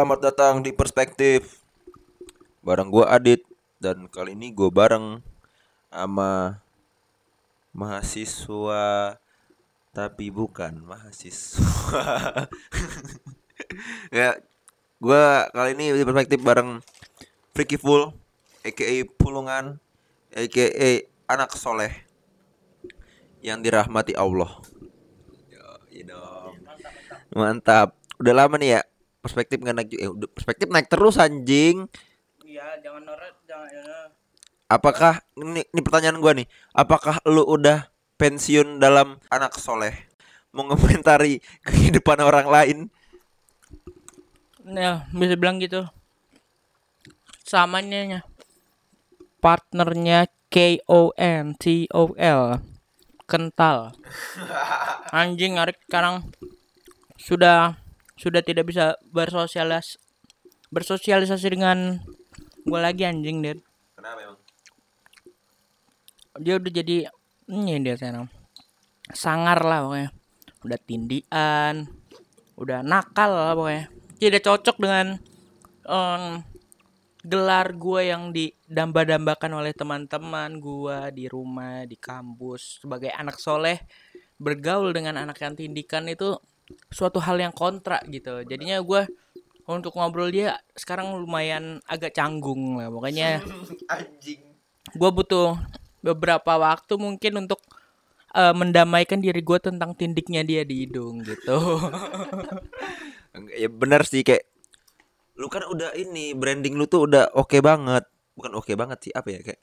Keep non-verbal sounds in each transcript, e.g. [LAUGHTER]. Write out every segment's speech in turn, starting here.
selamat datang di Perspektif Bareng gua Adit Dan kali ini gue bareng sama mahasiswa Tapi bukan mahasiswa [LAUGHS] Ya gua kali ini di Perspektif bareng Freaky Full A.K.A. Pulungan A.K.A. Anak Soleh Yang dirahmati Allah Yo, dong Mantap Udah lama nih ya perspektif nggak naik ju- eh, perspektif naik terus anjing Iya, jangan noret, jangan ya. apakah ini, ini pertanyaan gua nih apakah lu udah pensiun dalam anak soleh mengomentari [LAUGHS] kehidupan orang lain Nah, bisa bilang gitu. Samanya partnernya K O N T O L kental. [LAUGHS] Anjing Arik sekarang sudah sudah tidak bisa bersosialis bersosialisasi dengan gue lagi anjing dia kenapa emang? Dia udah jadi ini dia sekarang. Sangar lah pokoknya. Udah tindian udah nakal lah pokoknya. Tidak cocok dengan em, gelar gue yang didamba-dambakan oleh teman-teman gue di rumah di kampus. Sebagai anak soleh bergaul dengan anak yang tindikan itu suatu hal yang kontra gitu. Jadinya gue untuk ngobrol dia sekarang lumayan agak canggung lah pokoknya. [LAUGHS] Anjing. Gue butuh beberapa waktu mungkin untuk eh, mendamaikan diri gue tentang tindiknya dia di hidung gitu. [LAUGHS] ya benar sih kayak lu kan udah ini branding lu tuh udah oke banget. Bukan oke banget sih apa ya kayak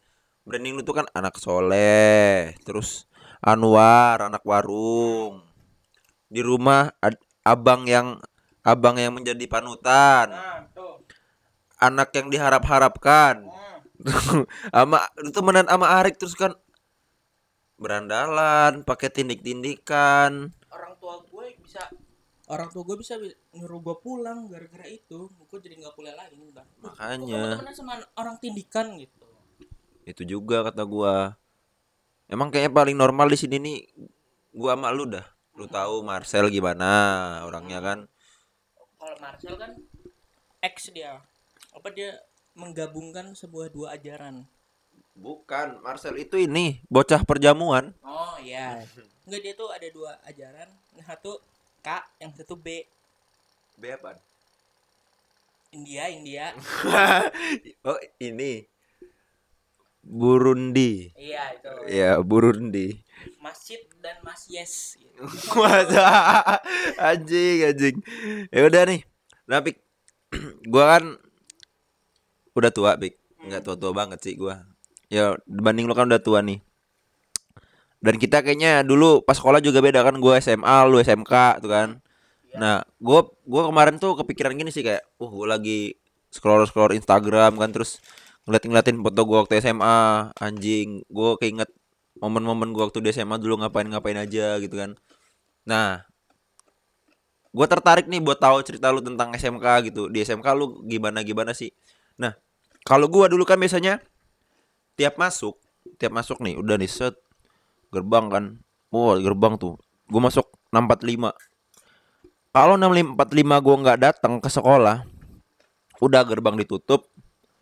branding lu tuh kan anak soleh terus Anwar anak warung di rumah ad- abang yang abang yang menjadi panutan Nah, tuh. anak yang diharap-harapkan [LAUGHS] sama lu temenan sama Arik terus kan berandalan pakai tindik-tindikan Orang tua gue bisa orang tua gue bisa bi- nyuruh gue pulang gara-gara itu. Gue jadi nggak kuliah lagi udah. Gue makanya temenan sama orang tindikan gitu. itu juga kata gua emang kayaknya paling normal di sini nih gua sama lu dah lu tahu Marcel gimana orangnya kan Kalau Marcel kan X dia. Apa dia menggabungkan sebuah dua ajaran. bukan Marcel itu ini bocah perjamuan Oh iya. Enggak dia tuh ada dua ajaran. Yang satu K, yang satu B. B apa India, India. [LAUGHS] oh ini Burundi iya itu. ya Burundi Masjid dan Mas Yes. [LAUGHS] Gitu. Anjing anjing. Ya udah nih. Nah, Pik. [CLEARS THROAT] gua kan udah tua, Pik. Enggak tua-tua banget sih gua. Ya dibanding lu kan udah tua nih. Dan kita kayaknya dulu pas sekolah juga beda kan gua SMA, lu SMK tuh kan. Nah, gua gua kemarin tuh kepikiran gini sih kayak, uh gua lagi scroll-scroll Instagram kan terus ngeliatin-ngeliatin foto gua waktu SMA, anjing. Gua keinget momen-momen gua waktu di SMA dulu ngapain-ngapain aja gitu kan. Nah, gua tertarik nih buat tahu cerita lu tentang SMK gitu. Di SMK lu gimana-gimana sih? Nah, kalau gua dulu kan biasanya tiap masuk, tiap masuk nih udah nih set gerbang kan. Wah, gerbang tuh. Gua masuk 645. Kalau 645 gua nggak datang ke sekolah, udah gerbang ditutup.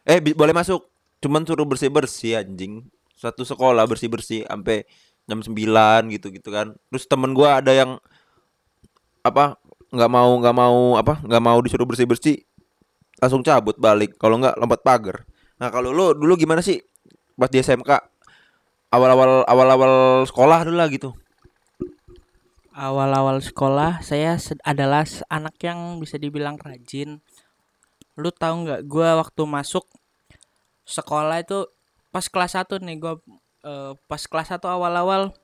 Eh, boleh masuk. Cuman suruh bersih-bersih anjing. Satu sekolah bersih-bersih sampai jam 9 gitu gitu kan. Terus temen gua ada yang apa nggak mau nggak mau apa nggak mau disuruh bersih bersih langsung cabut balik kalau nggak lompat pagar nah kalau lu dulu gimana sih pas di SMK awal awal awal awal sekolah dulu lah gitu Awal-awal sekolah saya adalah anak yang bisa dibilang rajin. Lu tahu nggak gua waktu masuk sekolah itu pas kelas 1 nih gua eh, pas kelas 1 awal-awal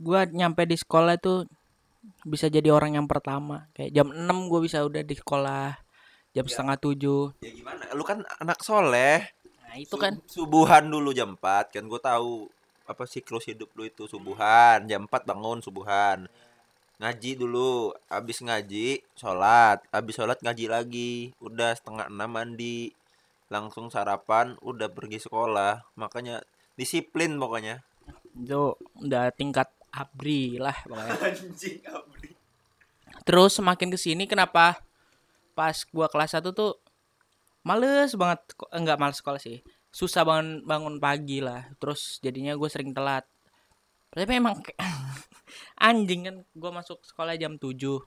gua nyampe di sekolah itu bisa jadi orang yang pertama. Kayak jam 6 gua bisa udah di sekolah. Jam setengah tujuh. ya gimana lu kan anak soleh Nah, itu kan subuhan dulu jam 4 kan gue tahu apa siklus hidup lu itu subuhan jam 4 bangun subuhan ngaji dulu. Habis ngaji sholat. Habis sholat ngaji lagi. Udah setengah enam mandi. Langsung sarapan udah pergi sekolah. Makanya disiplin pokoknya. Itu udah tingkat abri lah pokoknya. [LAUGHS] anjing abri. Terus semakin ke sini kenapa pas gua kelas 1 tuh males banget enggak males sekolah sih. Susah bangun bangun pagi lah. Terus jadinya gue sering telat. Tapi emang kayak- [CLEARS THROAT] anjing kan gua masuk sekolah jam 7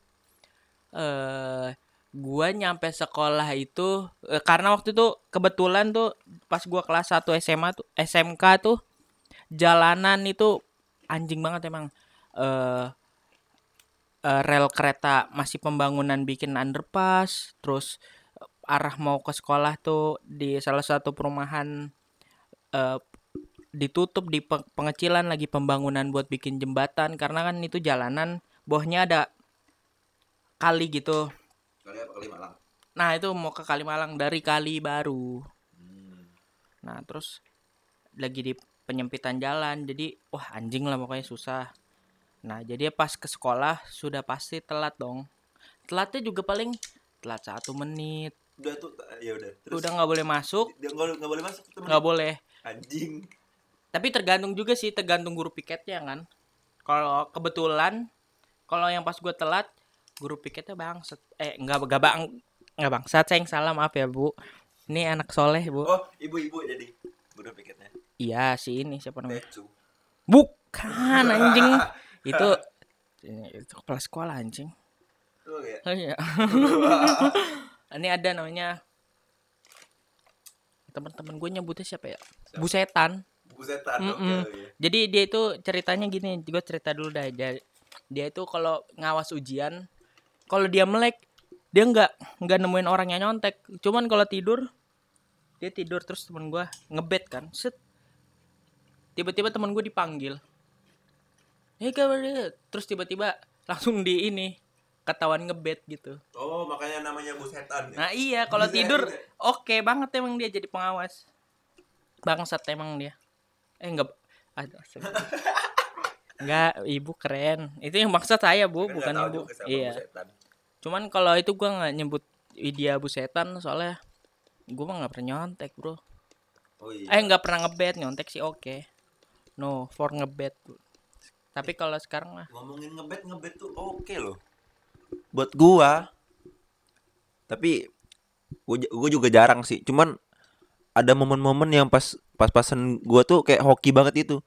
eh gua nyampe sekolah itu eh, karena waktu itu kebetulan tuh pas gua kelas 1 SMA tuh SMK tuh jalanan itu anjing banget emang. Eh eh, rel kereta masih pembangunan bikin underpass terus arah mau ke sekolah tuh di salah satu perumahan eh, ditutup di pe- pengecilan lagi pembangunan buat bikin jembatan karena kan itu jalanan bawahnya ada kali gitu. Kali apa? Kali Malang? nah itu mau ke Kalimalang dari kali baru. Nah terus lagi di penyempitan jalan jadi wah anjing lah pokoknya susah. Nah jadi pas ke sekolah sudah pasti telat dong. Telatnya juga paling telat satu menit. Udah tuh ya udah. Terus udah nggak boleh masuk. Nggak boleh masuk nggak boleh. Anjing. Tapi tergantung juga sih tergantung guru piketnya kan kalau kebetulan kalau yang pas gue telat guru piketnya bangset eh nggak nggak bang nggak bang saat saya yang salah maaf ya bu ini anak soleh bu Oh, ibu-ibu jadi. Udah piketnya. iya si ini siapa namanya Becu. bukan anjing [LAUGHS] itu itu kepala sekolah anjing. Oh, iya. [LAUGHS] ini ada namanya teman-teman gue nyebutnya siapa ya busetan Busetan. Oke, Mm-mm. oke. Jadi dia itu ceritanya gini, gue cerita dulu dah. Dia, dia itu kalau ngawas ujian, kalau dia melek, dia nggak nggak nemuin orang yang nyontek. Cuman kalau tidur, dia tidur terus temen gue ngebet kan, set. Tiba-tiba temen gue dipanggil. Eh kabar. Terus tiba-tiba langsung di ini ketahuan ngebet gitu. Oh, makanya namanya busetan ya. Nah iya, kalau Bisa tidur gitu. oke banget emang dia jadi pengawas. Bangsat emang dia. Eh enggak aduh. Enggak, ibu keren. Itu yang maksud saya, Bu, Kan bukan ibu. Iya. Cuman kalau itu gua nggak nyebut Widya Bu Setan soalnya gua mah nggak pernah nyontek, Bro. Oh iya. Eh nggak pernah ngebet, nyontek sih oke. No, for ngebet. Tapi kalau sekarang mah ngomongin ngebet ngebet tuh oke loh buat gua tapi gua, gua juga jarang sih cuman ada momen-momen yang pas pas-pasan gua tuh kayak hoki banget itu.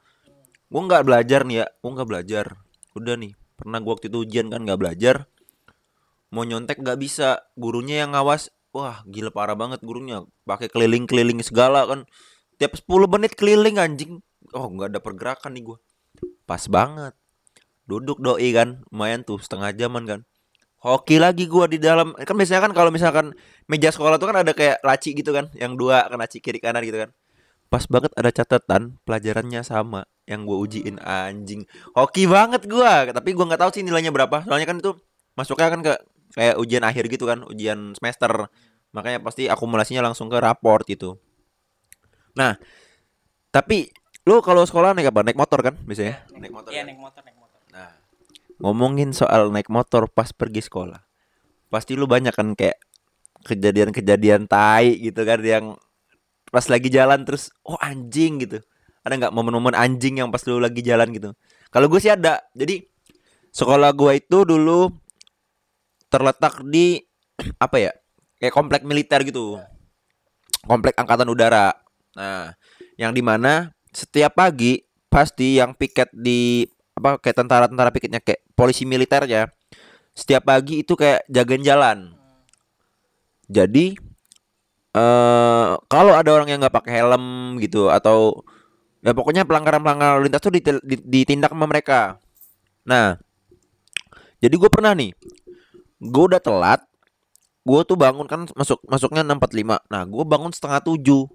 Gua nggak belajar nih ya gua nggak belajar. Udah nih pernah gua waktu itu ujian kan nggak belajar. Mau nyontek nggak bisa gurunya yang ngawas. Wah gila parah banget gurunya. Pakai keliling-keliling segala kan. Tiap 10 menit keliling anjing. Oh nggak ada pergerakan nih gua. Pas banget. Duduk doi kan lumayan tuh setengah jaman kan. Hoki lagi gua di dalam. Kan biasanya kan kalau misalkan meja sekolah tuh kan ada kayak laci gitu kan yang dua kan laci kiri kanan gitu kan pas banget ada catatan pelajarannya sama yang gua ujiin anjing hoki banget gua tapi gua nggak tahu sih nilainya berapa soalnya kan itu masuknya kan ke kayak ujian akhir gitu kan ujian semester makanya pasti akumulasinya langsung ke raport gitu nah tapi lu kalau sekolah naik apa naik motor kan biasanya naik motor Iya, kan? naik motor, naik motor. Nah, ngomongin soal naik motor pas pergi sekolah. Pasti lu banyak kan kayak kejadian-kejadian tai gitu kan yang pas lagi jalan terus oh anjing gitu. Ada nggak momen-momen anjing yang pas lu lagi jalan gitu? Kalau gue sih ada. Jadi sekolah gua itu dulu terletak di [CLEARS THROAT] apa ya? Kayak komplek militer gitu. Komplek angkatan udara. Nah, yang di mana setiap pagi pasti yang piket di apa kayak tentara-tentara piketnya kayak polisi militernya setiap pagi itu kayak jagain jalan. Jadi eh kalau ada orang yang nggak pakai helm gitu atau ya pokoknya pelanggaran-pelanggaran lalu lintas tuh ditindak sama mereka. Nah, jadi gue pernah nih, gue udah telat, gue tuh bangun kan masuk masuknya 6.45 Nah, gue bangun setengah tujuh.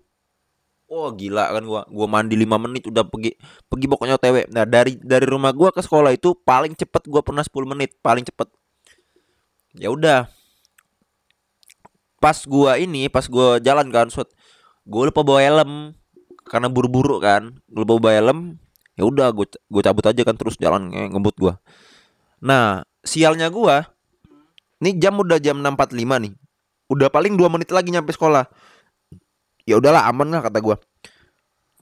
Oh gila kan gua gua mandi 5 menit udah pergi pergi pokoknya OTW. Nah, dari dari rumah gua ke sekolah itu paling cepet gua pernah 10 menit, paling cepet. Ya udah. Pas gua ini, pas gua jalan kan, suat gua lupa bawa helm karena buru-buru kan. Gua lupa bawa helm. Ya udah gua gua cabut aja kan terus jalan nge- ngebut gua. Nah, sialnya gua ini jam udah jam 6.45 nih. Udah paling 2 menit lagi nyampe sekolah ya udahlah aman lah kata gua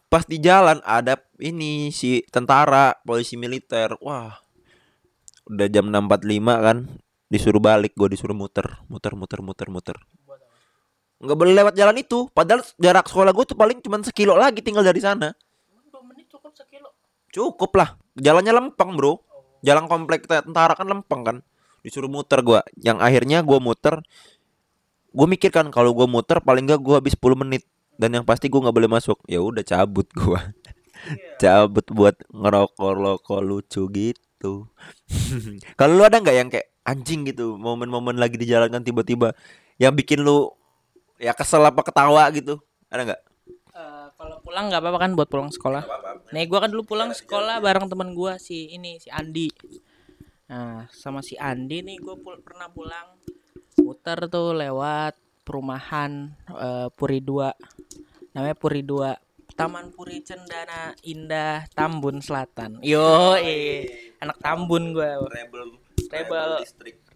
pas di jalan ada ini si tentara polisi militer wah udah jam 6.45 kan disuruh balik gue disuruh muter muter muter muter muter nggak boleh lewat jalan itu. Padahal jarak sekolah gue tuh paling cuma sekilo lagi tinggal dari sana. Dua menit cukup sekilo. cukup lah. Jalannya lempeng bro. Jalan komplek tentara kan lempeng kan. Disuruh muter gua. Yang akhirnya gua muter. Gue mikir kan kalau gua muter paling nggak gua habis 10 menit. Dan yang pasti gua nggak boleh masuk. Ya udah cabut gua. Cabut buat ngerokok rokok lucu gitu. [LAUGHS] Kalau lu ada nggak yang kayak anjing gitu momen-momen lagi di jalan kan tiba-tiba yang bikin lu ya kesel apa ketawa gitu ada nggak Eh, kalau pulang nggak apa-apa kan buat pulang sekolah. Nih gua kan dulu pulang sekolah bareng teman gua si ini si Andi. Nah sama si Andi nih gue pernah pulang muter tuh lewat perumahan eh, Puri 2 namanya Puri 2 Taman Puri Cendana Indah Tambun Selatan. Yo, anak Tambun gue. rebel Rebel.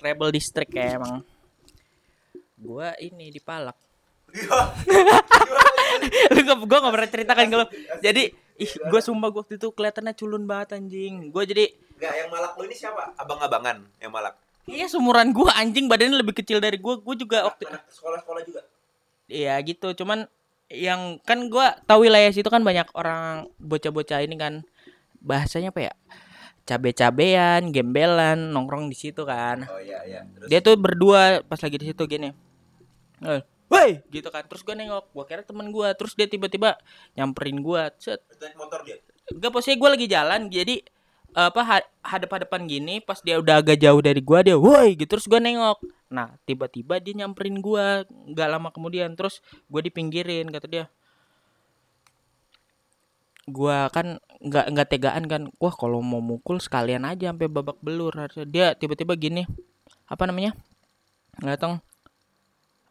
Rebel District ya emang. Gua ini dipalak. Lu gak, gua gak pernah ceritakan kalau jadi ih gua sumpah gua waktu itu kelihatannya culun banget anjing. Gua jadi Enggak, yang malak lu ini siapa? Abang-abangan yang malak. iya sumuran gua anjing. Badannya lebih kecil dari gua. Gua juga waktu sekolah-sekolah juga. iya gitu. Cuman yang kan gua tahu wilayah situ kan banyak orang bocah-bocah ini kan. Bahasanya apa ya? Cabe-cabean gembelan nongkrong di situ kan. Oh iya iya. Terus? Dia tuh berdua pas lagi di situ gini. Eh, Woi gitu kan. Terus gue nengok. Gue kira temen gue terus dia tiba-tiba nyamperin gue set. Naik motor dia. Enggak posisinya gue lagi jalan. Jadi apa ha- hadap-hadapan gini pas dia udah agak jauh dari gua dia woi! Gitu. Terus gue nengok. Nah tiba-tiba dia nyamperin gua. Nggak lama kemudian. Terus gue dipinggirin. Kata dia gua kan nggak nggak tegaan kan. Wah kalau mau mukul sekalian aja sampai babak belur. Dia tiba-tiba gini. Apa namanya? Datang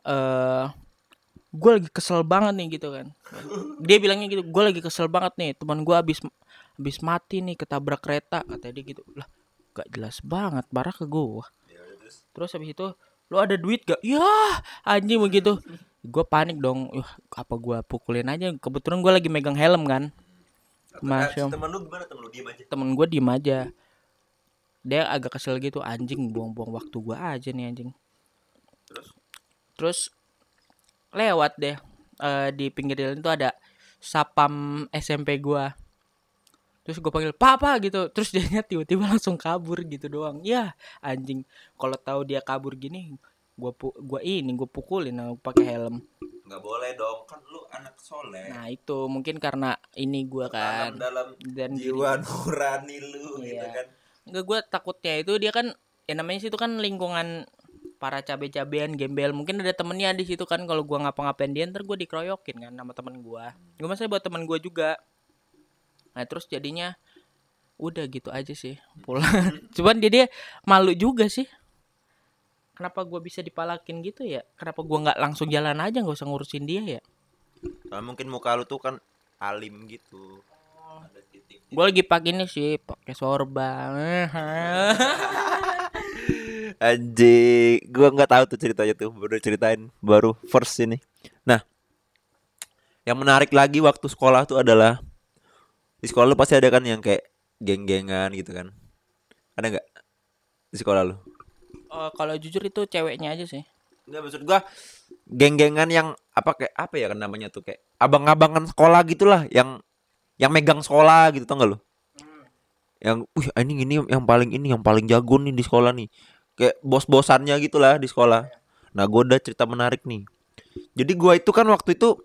eh gue lagi kesel banget nih gitu kan. Dia bilangnya gitu gue lagi kesel banget nih teman gue habis habis mati nih ketabrak kereta kata dia gitu. Lah gak jelas banget marah ke gue terus? Habis itu lu ada duit gak ya anjing begitu. Gue panik dong Wah, apa gue pukulin aja? Kebetulan gue lagi megang helm kan. Masya Temen lu gimana? Temen lu diem aja. temen gue diem aja. Dia agak kesel gitu anjing buang-buang waktu gue aja nih anjing. Terus? Terus lewat deh eh, di pinggir jalan itu ada sapam SMP gua. Terus gue panggil papa gitu. Terus dia tiba-tiba [LAUGHS] langsung kabur gitu doang. Ya anjing. Kalau tahu dia kabur gini gua pu gua ini gue pukulin aku pakai helm. Nggak boleh dong, kan lu anak soleh. nah itu. Mungkin karena ini gua kan. dalam dan jiwa nurani lu gitu Iya. kan. Enggak gue takutnya itu dia kan ya namanya situ kan lingkungan para cabe-cabean gembel. Mungkin ada temennya di situ kan kalau gua ngapa-ngapain dia ntar gue dikeroyokin kan sama temen gua. Gue maksudnya buat temen gua juga. Nah terus jadinya udah gitu aja sih pulang. [LAUGHS] Cuman dia dia malu juga sih. Kenapa gua bisa dipalakin gitu ya? Kenapa gua nggak langsung jalan aja nggak usah ngurusin dia ya? Nah, mungkin muka lu tuh kan alim gitu. Gue lagi pakai ini sih pakai sorban [LAUGHS] Anjing, gua nggak tahu tuh ceritanya tuh, baru ceritain baru first ini. Nah, yang menarik lagi waktu sekolah tuh adalah di sekolah lu pasti ada kan yang kayak geng-gengan gitu kan. Ada nggak di sekolah lu? Oh, kalau jujur itu ceweknya aja sih Enggak maksud gua geng-gengan yang apa kayak apa ya kan namanya tuh kayak abang-abangan sekolah gitulah yang yang megang sekolah gitu tau gak lu? Yang wih ini ini yang paling ini yang paling jago nih di sekolah nih. Kayak bos-bosannya gitulah di sekolah. Nah, gua ada cerita menarik nih. Jadi gua itu kan waktu itu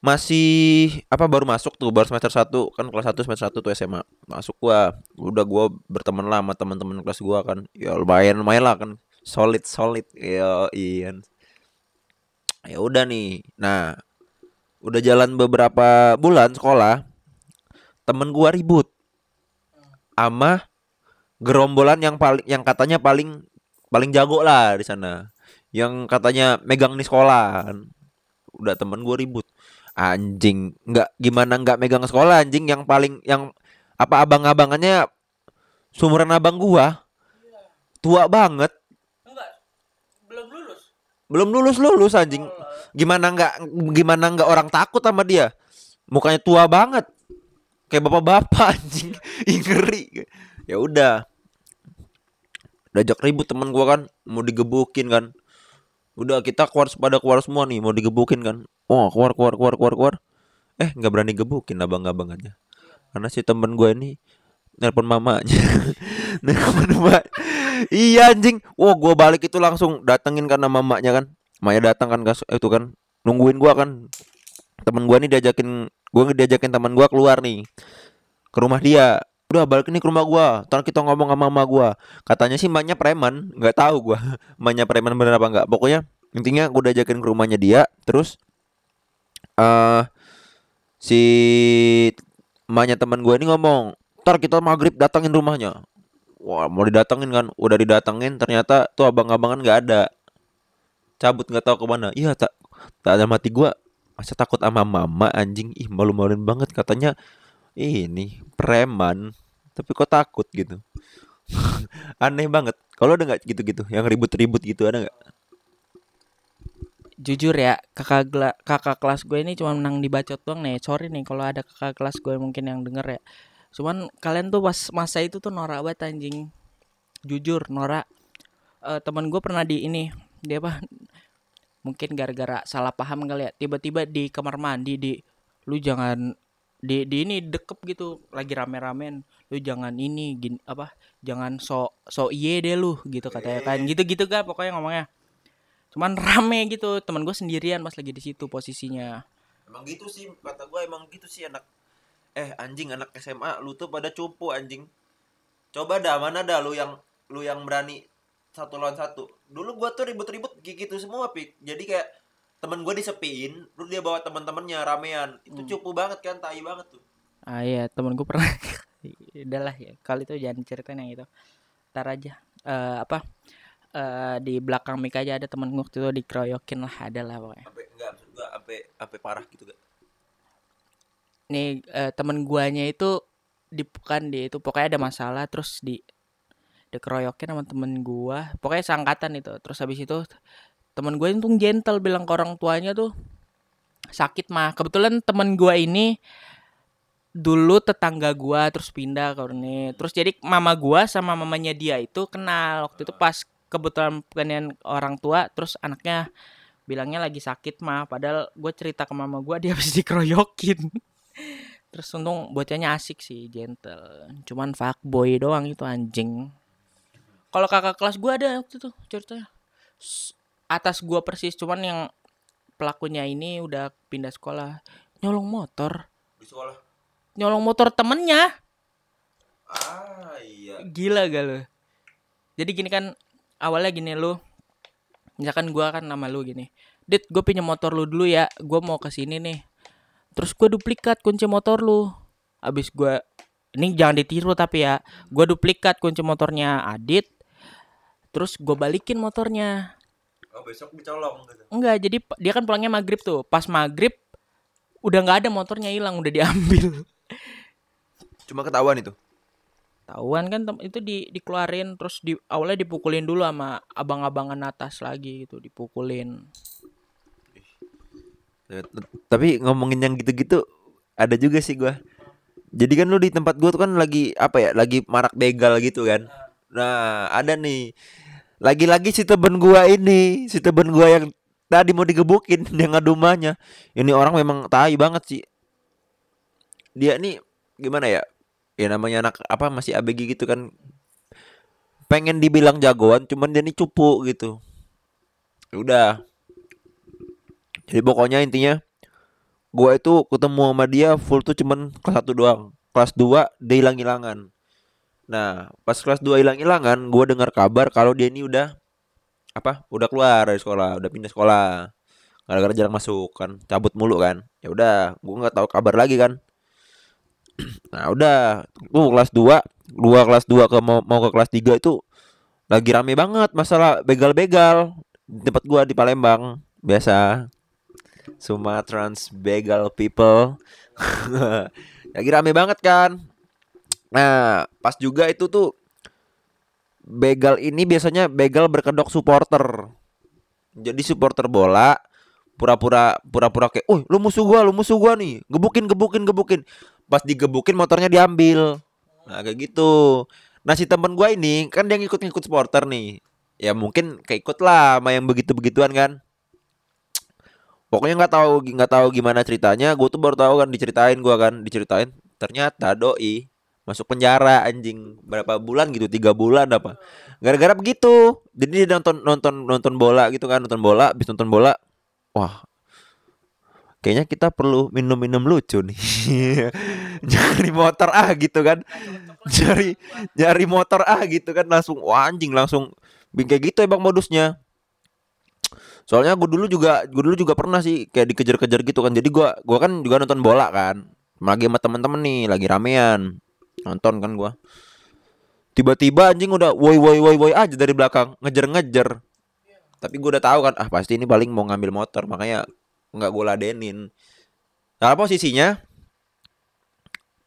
masih apa baru masuk tuh baru semester 1 kan kelas 1 semester 1 tuh SMA masuk gua udah gua berteman lah sama teman-teman kelas gua kan. Ya lumayan lumayan lah kan. Solid solid. Ya iya ya udah nih. Nah udah jalan beberapa bulan sekolah temen gua ribut ama gerombolan yang paling yang katanya paling paling jago lah di sana. Yang katanya megang di sekolah. Udah temen gua ribut. Anjing nggak gimana nggak megang sekolah anjing? Yang paling yang apa abang-abangannya sumuran abang gua? Tua banget. Enggak. Belum lulus. Belum lulus lulus anjing. Gimana nggak gimana nggak orang takut sama dia? Mukanya tua banget. Kayak bapak-bapak [LAUGHS] anjing. Ngeri. Ya udah diajak ribut teman gua kan mau digebukin kan. Udah kita keluar pada keluar semua nih mau digebukin kan. Oh keluar keluar keluar keluar keluar. Eh nggak berani gebukin abang-abang aja karena si temen gue ini nelpon mamanya. [LAUGHS] Nelpon emak iya anjing. Wah gua balik itu langsung datengin karena mamanya kan. Maya datang kan kas- itu kan. Nungguin gua kan. Temen gua nih diajakin gua diajakin teman gua keluar nih. Ke rumah dia udah balik ini ke rumah gua. Ntar kita ngomong sama mama gua. Katanya sih emaknya preman nggak tahu gua. [LAUGHS] Emaknya preman bener apa enggak pokoknya intinya gua diajakin ke rumahnya dia terus eh si emaknya teman gue ini ngomong ntar kita maghrib datangin rumahnya. Wah mau didatengin kan? Udah didatengin ternyata tuh abang-abangan nggak ada. Cabut nggak tahu ke mana. Iya tak tak ada mati gua. Masa takut sama mama anjing? Ih malu-maluin banget katanya ini preman. Tapi kok takut gitu? [LAUGHS] Aneh banget. Kalau ada nggak gitu-gitu? Yang ribut-ribut gitu ada nggak? Jujur ya kakak kakak kelas gue ini cuma menang dibacot doang nih. Sorry nih kalau ada kakak kelas gue mungkin yang denger ya. Cuman kalian tuh pas masa itu tuh norak banget anjing. Jujur norak. Eh teman gue pernah di ini dia apa? Mungkin gara-gara salah paham kali ya. Tiba-tiba di kamar mandi di lu jangan di di ini dekep gitu lagi rame-ramen lu jangan ini gini apa jangan so so iye deh lu gitu katanya kan. gitu-gitu kan pokoknya ngomongnya. Cuman rame gitu teman gue sendirian pas lagi di situ posisinya. Emang gitu sih kata gua emang gitu sih anak eh anjing anak SMA lu tuh pada cupu anjing. Coba dah mana dah lu yang lu yang berani satu lawan satu. Dulu gua tuh ribut-ribut gitu semua pik. Jadi kayak temen gua disepiin terus dia bawa teman-temannya ramean. Itu cupu banget kan tai banget tuh. Ah iya temen gue pernah [LAUGHS] udahlah ya. Kali itu jangan ceritain yang itu. Ntar aja. Eh apa? Eh di belakang mic aja ada temen gue waktu itu dikeroyokin lah ada lah pokoknya. Sampai enggak sampai sampai parah gitu gak nih eh, temen guanya itu di kan di itu pokoknya ada masalah terus di dikeroyokin sama temen gua. Pokoknya seangkatan itu. Terus habis itu temen gue itu gentle bilang ke orang tuanya tuh sakit mah kebetulan temen gua ini dulu tetangga gua terus pindah ke ini terus jadi mama gua sama mamanya dia itu kenal. Waktu itu pas kebetulan pengen orang tua terus anaknya bilangnya lagi sakit mah padahal gue cerita ke mama gua [LAUGHS] dia habis dikeroyokin. Terus untung bocahnya asik sih gentle. Cuman fuckboy doang itu anjing. Kalau kakak kelas gua ada waktu itu ceritanya atas gua persis cuman yang pelakunya ini udah pindah sekolah. Nyolong motor. Di sekolah? Nyolong motor temennya. Ah iya. Gila gak lu? Jadi gini kan awalnya gini lu misalkan gua kan nama lu gini dit gue pinjam motor lu dulu ya gua mau ke sini nih. Terus gue duplikat kunci motor lu. Abis gua ini jangan ditiru tapi ya gua duplikat kunci motornya Adit terus gue balikin motornya oh besok dicolong gitu enggak jadi dia kan pulangnya maghrib tuh pas maghrib udah nggak ada motornya hilang udah diambil [LAUGHS] cuma ketahuan itu tahuan kan itu di dikeluarin terus di awalnya dipukulin dulu sama abang-abangan atas lagi gitu dipukulin Eh, Tapi ngomongin yang gitu-gitu ada juga sih gua. Jadi kan lu di tempat gua tuh kan lagi apa ya? Lagi marak begal gitu kan. Nah, ada nih. Lagi-lagi si temen gua ini, si temen gua yang tadi mau digebukin [LAUGHS] yang ngadu rumahnya. Ini orang memang tai banget sih. Dia nih gimana ya? Ya namanya anak apa masih ABG gitu kan. Pengen dibilang jagoan, cuman dia nih cupu gitu. Ya Udah, jadi pokoknya intinya gua itu ketemu sama dia full tuh cuman kelas 1 doang. Kelas 2 dia hilang-hilangan. Nah, pas kelas 2 hilang-hilangan gua dengar kabar kalau dia ini udah apa? Udah keluar dari sekolah, udah pindah sekolah. Gara-gara jarang masuk kan, cabut mulu kan. Ya udah, gua nggak tahu kabar lagi kan. [CLEARS THROAT] Nah, udah. Tuh kelas 2, gua kelas 2 ke mau, mau ke kelas 3 itu lagi rame banget masalah begal-begal tempat gua di Palembang. Biasa. Sumatrans begal people. [LAUGHS] Lagi rame banget kan. Nah, pas juga itu tuh begal ini biasanya begal berkedok supporter. Jadi supporter bola pura-pura pura-pura kayak, "Oh, lu musuh gua, lu musuh gua nih. Gebukin, gebukin, gebukin." Pas digebukin motornya diambil. Nah, kayak gitu. Nah si temen gua ini kan dia ngikut-ngikut supporter nih. Ya mungkin keikut lah sama yang begitu-begituan kan. Pokoknya nggak tahu nggak tahu gimana ceritanya. Gue tuh baru tahu kan diceritain gua kan diceritain. Ternyata doi masuk penjara anjing. Berapa bulan gitu? Tiga bulan apa? Gara-gara begitu. Jadi dia nonton nonton nonton bola gitu kan nonton bola. Habis nonton bola wah. Kayaknya kita perlu minum-minum lucu nih. [LAUGHS] Nyari motor ah gitu kan. Nyari nyari motor ah gitu kan. Langsung wah anjing langsung kayak gitu emang modusnya. Soalnya gue dulu juga gue dulu juga pernah sih kayak dikejar-kejar gitu kan. Jadi gue gua kan juga nonton bola kan. Lagi sama temen-temen nih lagi ramean nonton kan gua. Tiba-tiba anjing udah woi woi woi woi aja dari belakang. Ngejar-ngejar tapi gua udah tahu kan ah pasti ini paling mau ngambil motor. Makanya nggak gua ladenin. Nah posisinya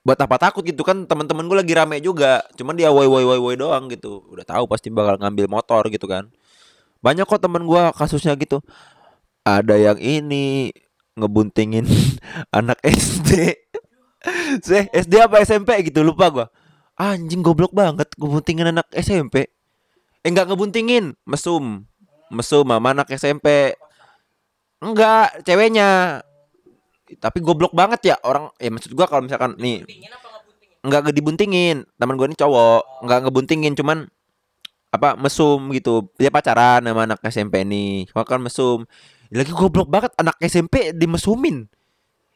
buat apa takut gitu kan teman-teman gue lagi rame juga. Cuman dia woi woi woi woi doang gitu. Udah tahu pasti bakal ngambil motor gitu kan. Banyak kok temen gua kasusnya gitu. Ada yang ini ngebuntingin [LAUGHS] anak SD [LAUGHS] SD apa SMP gitu lupa gua. Anjing goblok banget ngebuntingin anak SMP. Eh enggak ngebuntingin, mesum. Mesum sama anak SMP. Enggak, ceweknya. Tapi goblok banget ya orang ya maksud gua kalau misalkan nih enggak dibuntingin. Teman gua ini cowok, enggak ngebuntingin cuman apa mesum gitu. Dia pacaran sama anak SMP nih. Cuma kan mesum. Lagi goblok banget anak SMP dimesumin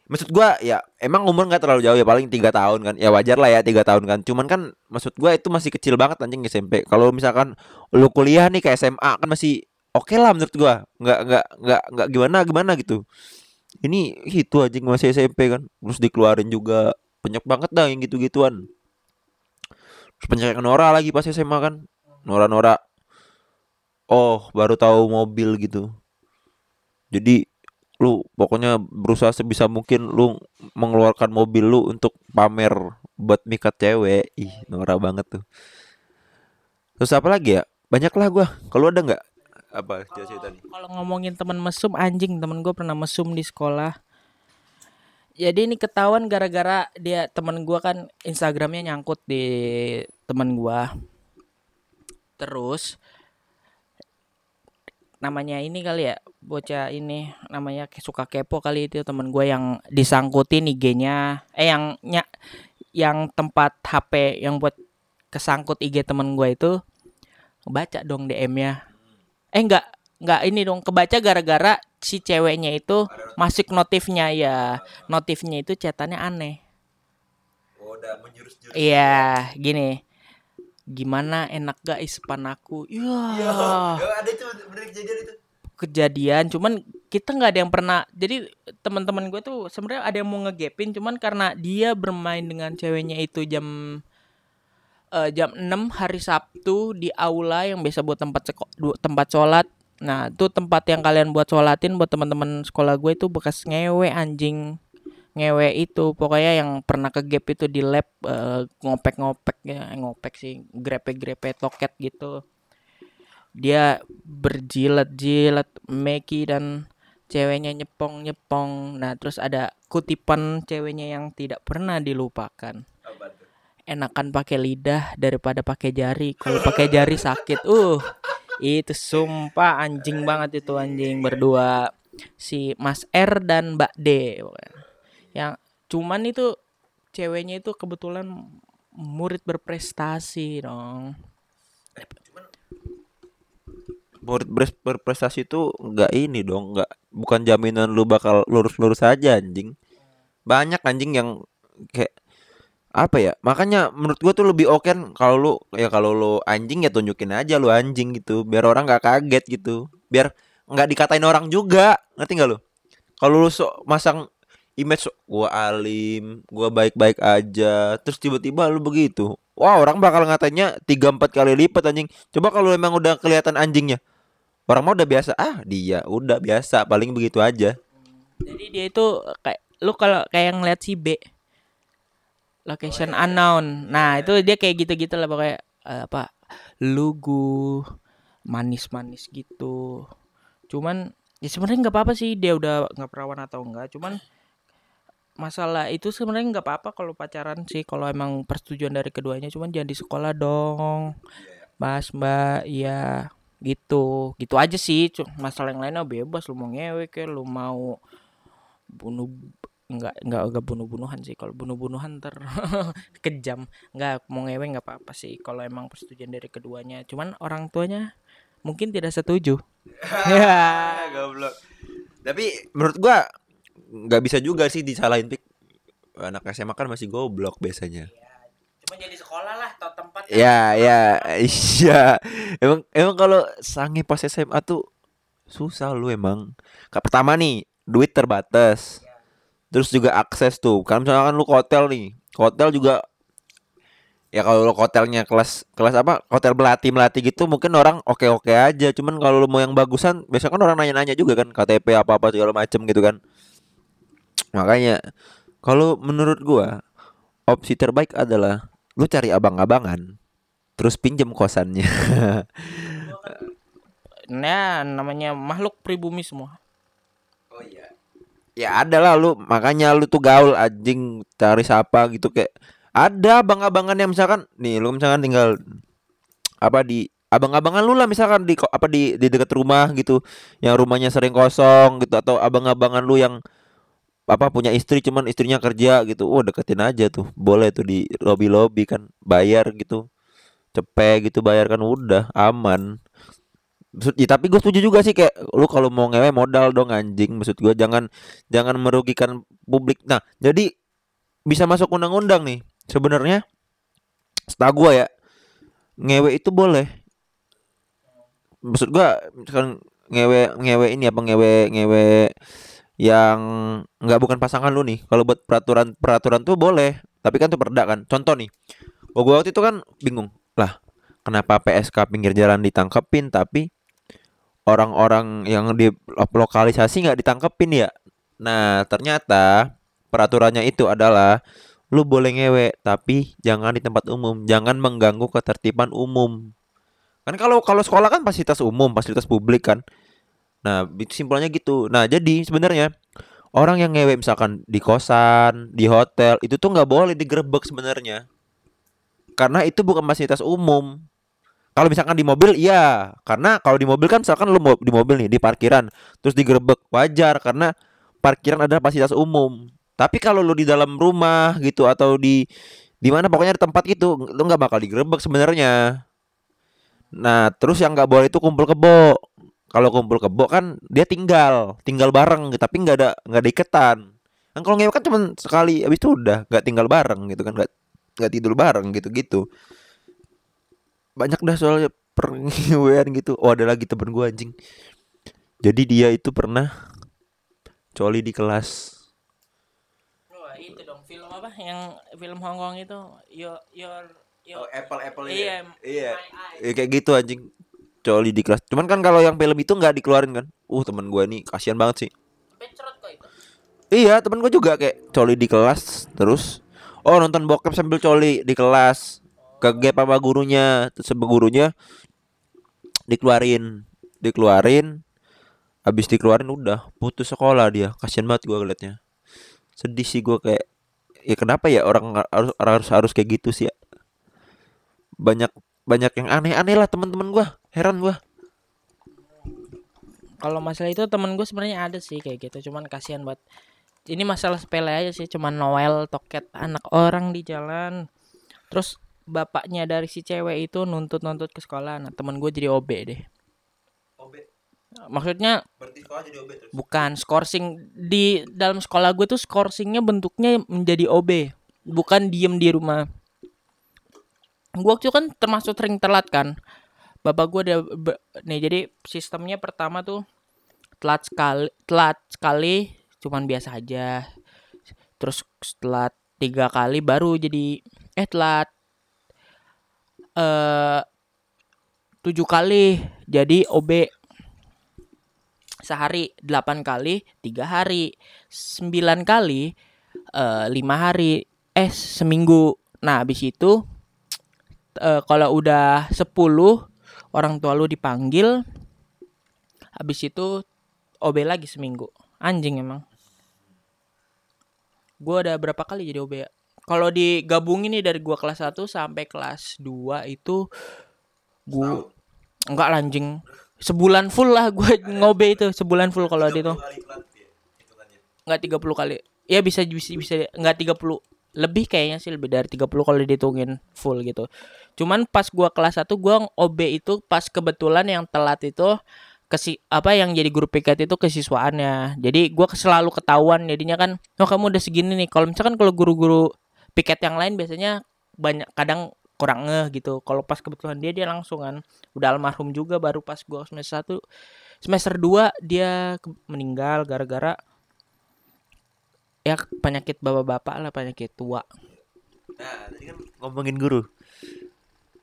maksud gua ya emang umur nggak terlalu jauh ya paling tiga tahun kan. Ya wajar lah ya tiga tahun kan. Cuman kan maksud gua itu masih kecil banget anjing SMP kalau misalkan lu kuliah nih ke SMA kan masih oke okay lah menurut gua. Nggak nggak nggak nggak gimana gimana gitu. Ini itu anjing masih SMP kan. Terus dikeluarin juga banyak banget dah yang gitu-gituan. Terus pencegahan Nora lagi pas SMA kan. Nora Nora. Oh baru tahu mobil gitu. Jadi lu pokoknya berusaha sebisa mungkin lu mengeluarkan mobil lu untuk pamer buat mikat cewek. Ih norak banget tuh. Terus apa lagi ya? Banyak lah gua. Kalau ada nggak? Apa kalau ngomongin teman mesum anjing temen gue pernah mesum di sekolah. Jadi ini ketahuan gara-gara dia temen gua kan instagramnya nyangkut di temen gua. Terus namanya ini kali ya bocah ini namanya suka kepo kali itu temen gue yang disangkutin IG-nya eh yang ny yang tempat HP yang buat kesangkut IG temen gue itu baca dong DM-nya eh enggak enggak ini dong kebaca gara-gara si ceweknya itu masuk notifnya ya. Notifnya itu catatannya aneh. Oh, iya gini gimana enak gak ispan aku? Ya. Ada itu bener kejadian itu. Kejadian cuman kita nggak ada yang pernah jadi teman-teman gue tuh sebenarnya ada yang mau ngegepin cuman karena dia bermain dengan ceweknya itu jam uh, jam 6 hari Sabtu di aula yang biasa buat tempat tempat sholat. Nah itu tempat yang kalian buat sholatin buat teman-teman sekolah gue itu bekas ngewe anjing ngewe itu. Pokoknya yang pernah ke gap itu di lab uh, ngopek-ngopek ya ngopek sih grepe-grepe toket gitu. Dia berjilat-jilat Meki dan ceweknya nyepong-nyepong. Nah terus ada kutipan ceweknya yang tidak pernah dilupakan. Enakan pakai lidah daripada pakai jari. Kalau pakai jari sakit uh itu sumpah anjing banget itu anjing berdua. Si Mas R dan Mbak D yang cuman itu ceweknya itu kebetulan murid berprestasi dong. Murid berprestasi itu nggak ini dong nggak bukan jaminan lu bakal lurus-lurus aja anjing. Banyak anjing yang kayak apa ya makanya menurut gua tuh lebih oke kan kalau lu ya kalau lu anjing ya tunjukin aja lu anjing gitu biar orang nggak kaget gitu. Biar nggak dikatain orang juga ngerti nggak lu? Kalau lu so masang image gua alim, gua baik-baik aja, terus tiba-tiba lu begitu. Wah, orang bakal ngatanya tiga empat kali lipat anjing. Coba kalau emang udah kelihatan anjingnya. Orang mau udah biasa, ah dia udah biasa, paling begitu aja. Jadi dia itu kayak lu kalau kayak ngeliat si B location oh, iya. unknown. Nah, itu dia kayak gitu-gitu lah pokoknya uh, apa lugu manis-manis gitu. Cuman ya sebenarnya nggak apa-apa sih dia udah nggak perawan atau enggak, cuman masalah itu sebenarnya nggak apa-apa kalau pacaran sih kalau emang persetujuan dari keduanya cuman jangan di sekolah dong. Mas mbak iya gitu. Gitu aja sih masalah yang lainnya bebas lu mau ngewe ke lu mau bunuh nggak nggak nggak bunuh-bunuhan sih. Kalau bunuh-bunuhan ter [LAUGHS] kejam. Nggak mau ngewe nggak apa-apa sih kalau emang persetujuan dari keduanya. Cuman orang tuanya mungkin tidak setuju. Ya [LAUGHS] goblok. Tapi menurut gua nggak bisa juga sih disalahin pik. Anak SMA kan masih goblok biasanya. cuma jadi sekolah lah atau tempat Ya, ya, iya. Emang emang kalau sange pas SMA tuh susah lu emang. Kak pertama nih, duit terbatas. Terus juga akses tuh. Kan misalkan lu ke hotel nih. Ke hotel juga ya kalau lu hotelnya kelas kelas apa? Hotel melati melati gitu mungkin orang oke oke aja. Cuman kalau lu mau yang bagusan, biasanya kan orang nanya nanya juga kan KTP apa apa segala macem gitu kan. Makanya kalau menurut gua opsi terbaik adalah lu cari abang-abangan terus pinjem kosannya. [LAUGHS] nah namanya makhluk pribumi semua Oh iya. Ya ada lah lu makanya lu tuh gaul anjing cari siapa gitu kayak ada abang-abangan yang misalkan nih lu misalkan tinggal apa di abang-abangan lu lah misalkan di apa di di dekat rumah gitu yang rumahnya sering kosong gitu atau abang-abangan lu yang apa punya istri cuman istrinya kerja gitu. Oh deketin aja tuh. Boleh tuh di lobby lobby kan bayar gitu. Cepet gitu bayar kan udah aman. Ya, tapi gue setuju juga sih kayak lu kalau mau ngewe modal dong anjing. Maksud gue jangan jangan merugikan publik. Nah jadi bisa masuk undang-undang nih. Sebenarnya setahu gue ya ngewe itu boleh. Maksud gua misalkan ngewe ngewe ini apa ngewe ngewe yang nggak bukan pasangan lu nih. Kalau buat peraturan peraturan tuh boleh tapi kan tuh perda kan. Contoh nih gua gua waktu itu kan bingung. Lah kenapa PSK pinggir jalan ditangkepin tapi orang-orang yang di lo- lokalisasi nggak ditangkepin ya? Nah ternyata peraturannya itu adalah lu boleh ngewe tapi jangan di tempat umum. Jangan mengganggu ketertiban umum. Kan kalau kalau sekolah kan fasilitas umum fasilitas publik kan nah simpelnya gitu. Nah jadi sebenarnya orang yang ngewe misalkan di kosan di hotel itu tuh nggak boleh digerebek sebenarnya. Karena itu bukan fasilitas umum. Kalau misalkan di mobil iya. Karena kalau di mobil kan misalkan lu di mobil nih di parkiran terus digerebek wajar. Karena parkiran adalah fasilitas umum. Tapi kalau lu di dalam rumah gitu atau di di mana pokoknya di tempat gitu lu nggak bakal digerebek sebenarnya. Nah, terus yang nggak boleh itu kumpul kebo. Kalau kumpul kebo kan dia tinggal, tinggal bareng, gitu, tapi nggak ada nggak ada iketan. Kan kalau ngewe kan cuma sekali, habis itu udah nggak tinggal bareng gitu kan, nggak nggak tidur bareng gitu-gitu. Banyak dah soalnya perngewean [LAUGHS] gitu. Oh ada lagi temen gua anjing. Jadi dia itu pernah coli di kelas. Wah, itu dong film apa yang film Hong Kong itu your your your Oh, Apple Apple Iya, Iya. My Ya, kayak gitu anjing. Coli di kelas. Cuman kan kalau yang film itu nggak dikeluarin kan. Uh, temen gua nih kasihan banget sih. Iya temen gue juga kayak coli di kelas terus oh nonton bokep sambil coli di kelas ke gap sama gurunya terus sama gurunya dikeluarin dikeluarin habis dikeluarin udah putus sekolah dia kasian banget gue ngeliatnya sedih sih gue kayak ya kenapa ya orang harus harus harus kayak gitu sih ya banyak banyak yang aneh-aneh lah teman-teman gue heran gue Kalau masalah itu temen gue sebenarnya ada sih kayak gitu, cuman kasihan buat ini masalah sepele aja sih, cuman Noel toket anak orang di jalan. Terus bapaknya dari si cewek itu nuntut-nuntut ke sekolah. Nah, temen gue jadi OB deh. Maksudnya berarti sekolah jadi obet terus bukan skorsing di dalam sekolah gue tuh skorsingnya bentuknya menjadi OB, bukan diem di rumah. Gue waktu itu kan termasuk sering telat kan. Bapak gue ada nih jadi sistemnya pertama tuh telat sekali, telat sekali, cuman biasa aja. Terus setelah tiga kali baru jadi eh telat eh tujuh kali jadi OB sehari delapan kali tiga hari sembilan kali eh lima hari eh seminggu nah habis itu eh, kalau udah 10 orang tua lu dipanggil habis itu OB lagi seminggu anjing emang Gua ada berapa kali jadi OB ya? Kalau digabungin nih dari gua kelas 1 sampai kelas 2 itu gua enggak lanjing. Sebulan full lah gua ngobe itu, sebulan full kalau di itu. Enggak 30 kali. Ya bisa bisa bisa enggak 30 lebih kayaknya sih lebih dari 30 kalau dihitungin full gitu. Cuman pas gua kelas 1 gua OB itu pas kebetulan yang telat itu kesi apa yang jadi guru PKT itu kesiswaannya. Jadi gua selalu ketahuan jadinya kan, oh kamu udah segini nih. Kalau misalkan kalau guru-guru piket yang lain biasanya banyak kadang kurang ngeh gitu. Kalau pas kebetulan dia dia langsung kan udah almarhum juga baru pas gua semester 1 semester 2 dia meninggal gara-gara ya penyakit bapak-bapak lah penyakit tua. Nah, tadi kan ngomongin guru.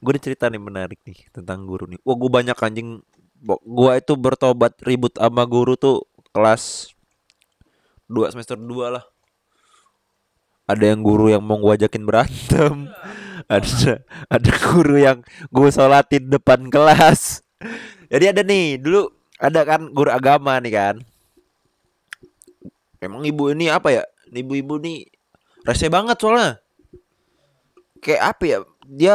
Gue ada cerita nih menarik nih tentang guru nih. Wah, gue banyak anjing. Gua itu bertobat ribut sama guru tuh kelas 2 semester 2 lah. Ada yang guru yang mau gua ajakin berantem. [LAUGHS] Ada ada guru yang gue sholatin depan kelas. Jadi ada nih, dulu ada kan guru agama nih kan. Emang ibu ini apa ya? Ibu-ibu nih rese banget soalnya kayak apa ya dia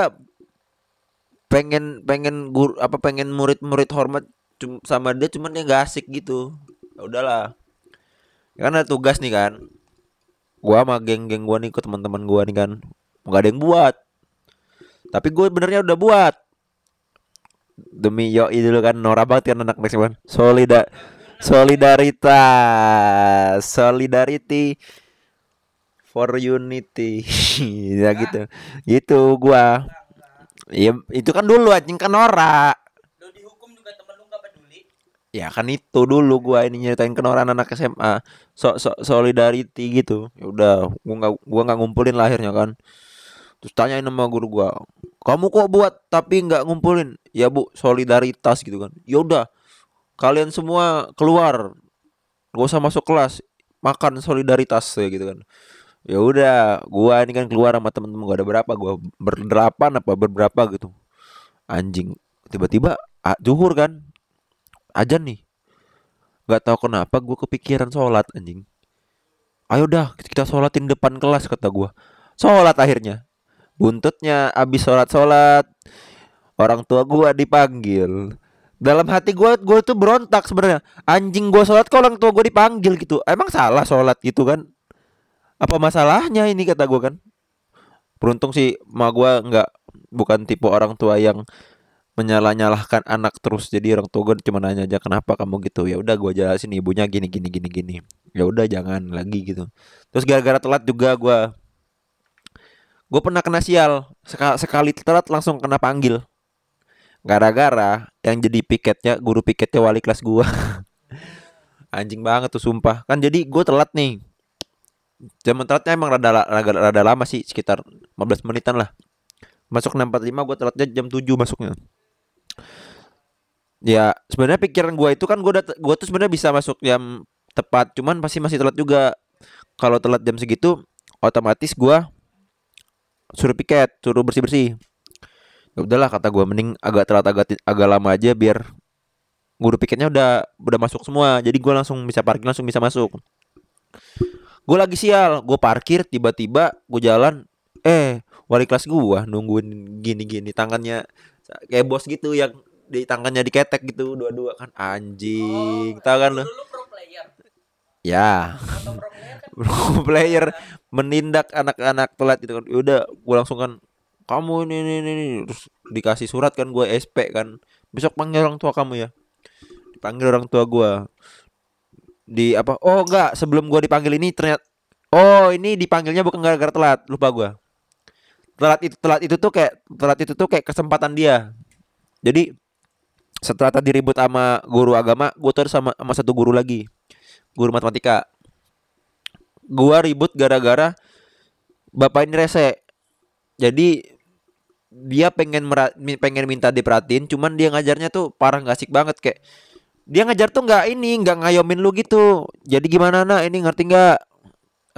pengen pengen guru apa pengen murid-murid hormat sama dia cuman dia nggak asik gitu. Ya udahlah. Ya kan ada tugas nih kan. Gua sama geng-geng gua nih ke teman-teman gua nih kan. Nggak ada yang buat. Tapi gue benernya udah buat. Demi yo dulu kan Nora banget kan anak one solida solidaritas solidarity for unity. [LAUGHS] Ya gitu. Gitu gua Iya itu kan dulu anjing kan Nora. Lu dihukum juga temen lu gak peduli. ya kan itu dulu gua ini nyeritain ke anak SMA so, so solidarity gitu. Ya udah gua nggak gua nggak ngumpulin lah akhirnya kan. Terus tanyain sama guru gua kamu kok buat tapi nggak ngumpulin? Ya bu solidaritas gitu kan. Ya udah kalian semua keluar. Gak usah masuk kelas. Makan solidaritas ya gitu kan ya udah gua ini kan keluar sama temen-temen gua. Ada berapa? Gua berdelapan apa berberapa gitu. Anjing tiba-tiba ah, zuhur kan? Ajan nih. Nggak tahu kenapa gua kepikiran sholat anjing. Ayo dah kita sholatin depan kelas kata gua. Sholat akhirnya. Buntutnya abis sholat sholat. Orang tua gua dipanggil. Dalam hati gua gua tuh berontak sebenarnya. Anjing gua sholat kok orang tua gua dipanggil gitu? Emang salah sholat gitu kan apa masalahnya ini kata gua kan? Beruntung sih ma gua nggak bukan tipe orang tua yang menyalah-nyalahkan anak terus. Jadi orang tua gue cuma nanya aja kenapa kamu gitu? Ya udah gua jelasin ibunya gini gini gini gini. Ya udah jangan lagi gitu. Terus gara-gara telat juga gua gue pernah kena sial. Sekali, telat langsung kena panggil. Gara-gara yang jadi piketnya guru piketnya wali kelas gua. [LAUGHS] Anjing banget tuh sumpah. Kan jadi gue telat nih Zaman telatnya emang rada, rada, rada lama sih sekitar 15 menitan lah. Masuk 6.45 gue telatnya jam 7 masuknya. Ya sebenarnya pikiran gue itu kan gue gue tuh sebenarnya bisa masuk jam tepat cuman pasti masih telat juga. Kalau telat jam segitu otomatis gue suruh piket suruh bersih bersih ya udahlah kata gue mending agak telat agak agak lama aja biar guru piketnya udah udah masuk semua. Jadi gue langsung bisa parkir langsung bisa masuk gue lagi sial gue parkir tiba-tiba gue jalan eh wali kelas gue nungguin gini-gini tangannya kayak bos gitu yang di tangannya diketek gitu dua-dua kan. Anjing tahu kan pro player? Ya. Pro player kan? [LAUGHS] Pro player menindak anak-anak telat gitu kan. Ya udah gue langsung kan kamu ini ini ini ini." terus dikasih surat kan gue SP kan. Besok panggil orang tua kamu ya. Dipanggil orang tua gue di apa? Oh enggak sebelum gue dipanggil ini ternyata oh ini dipanggilnya bukan gara-gara telat. Lupa gue telat itu telat itu tuh kayak telat itu tuh kayak kesempatan dia. Jadi setelah tadi ribut sama guru agama gue terus sama sama satu guru lagi. Guru matematika. Gua ribut gara-gara bapak ini rese. Jadi dia pengen mera- mi- pengen minta diperhatiin cuman dia ngajarnya tuh parah nggak asik banget kayak dia ngajar tuh nggak ini nggak ngayomin lu gitu. Jadi gimana nak? Ini ngerti nggak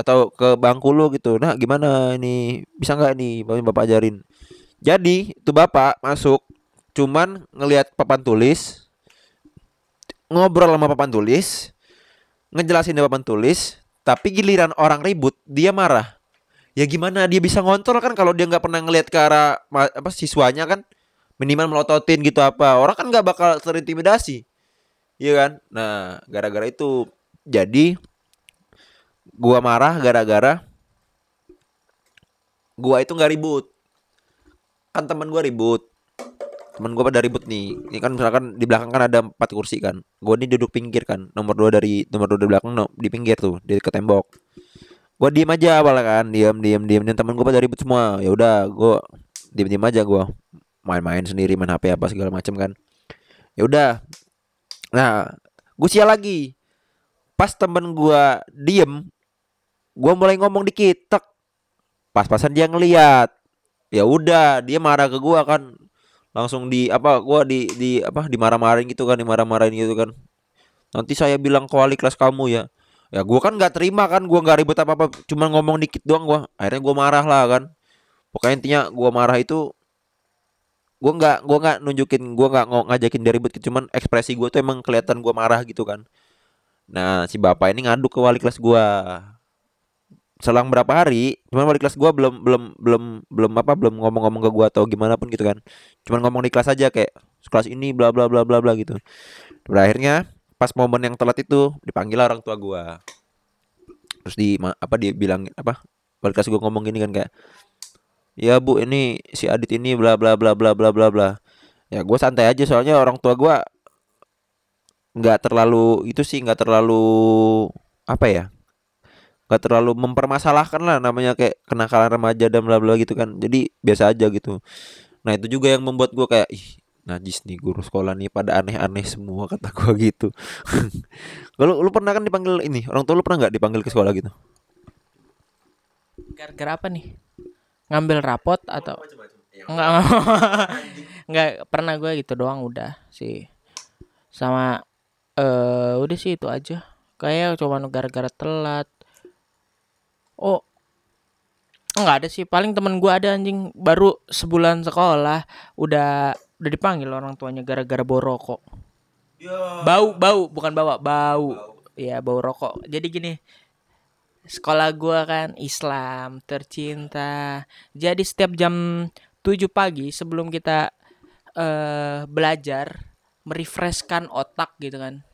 atau ke bangku lu gitu nah gimana ini bisa nggak nih bapak bapak ajarin jadi tuh bapak masuk cuman ngelihat papan tulis ngobrol sama papan tulis ngejelasin di papan tulis Tapi giliran orang ribut, dia marah. Ya gimana dia bisa ngontrol kan kalau dia nggak pernah ngelihat ke arah apa siswanya kan minimal melototin gitu apa. Orang kan nggak bakal terintimidasi. Iya kan? Nah, gara-gara itu jadi gua marah gara-gara gua itu nggak ribut. Kan teman gua ribut. Temen gua pada ribut nih. Ini kan misalkan di belakang kan ada empat kursi kan. Gua ini duduk pinggir kan. Nomor dua dari nomor dua di belakang no, di pinggir tuh di ke tembok. Gua diem aja awalnya kan, diem diem diem dan temen gua pada ribut semua. Ya udah, gua diem diem aja gua main-main sendiri main HP apa segala macam kan. Ya udah. Nah, gue sial lagi. Pas temen gua diem, gua mulai ngomong dikit, tek. Pas-pasan dia ngeliat. Ya udah, dia marah ke gua kan. Langsung di apa gua di di apa dimarah-marahin gitu kan, dimarah-marahin gitu kan. Nanti saya bilang ke wali kelas kamu ya. Ya gua kan nggak terima kan, gua nggak ribut apa-apa, cuma ngomong dikit doang gua. Akhirnya gua marah lah kan. Pokoknya intinya gua marah itu gua nggak gua nggak nunjukin gua nggak ngajakin dia ribut cuman ekspresi gua tuh emang kelihatan gua marah gitu kan nah si bapak ini ngadu ke wali kelas gua. Selang berapa hari cuman wali kelas gua belum belum belum belum apa belum ngomong-ngomong ke gua atau gimana pun gitu kan. Cuman ngomong di kelas aja kayak kelas ini bla bla bla bla bla gitu. Berakhirnya pas momen yang telat itu dipanggil orang tua gua. Terus di apa dia bilang apa wali kelas gua ngomong gini kan kayak ya bu ini si Adit ini bla bla bla bla bla bla bla. Ya gue santai aja soalnya orang tua gue nggak terlalu itu sih nggak terlalu apa ya nggak terlalu mempermasalahkan lah namanya kayak kenakalan remaja dan bla bla gitu kan jadi biasa aja gitu nah itu juga yang membuat gue kayak ih najis nih guru sekolah nih pada aneh-aneh semua [LAUGHS] kata gue gitu [LAUGHS] kalau lu pernah kan dipanggil ini orang tua lu pernah nggak dipanggil ke sekolah gitu Gara-gara apa nih? Ngambil rapot atau Iya. enggak enggak [LAUGHS] pernah gue gitu doang udah sih. Sama eh udah sih itu aja. Kayak cuma gara-gara telat. Oh. Enggak ada sih, paling temen gua ada anjing baru sebulan sekolah udah udah dipanggil orang tuanya gara-gara bau rokok. Bau, bau, bukan bawa, bau. Iya, bau rokok. Jadi gini, sekolah gua kan Islam tercinta. Jadi setiap jam 7 pagi sebelum kita eh belajar merefreshkan otak gitu kan.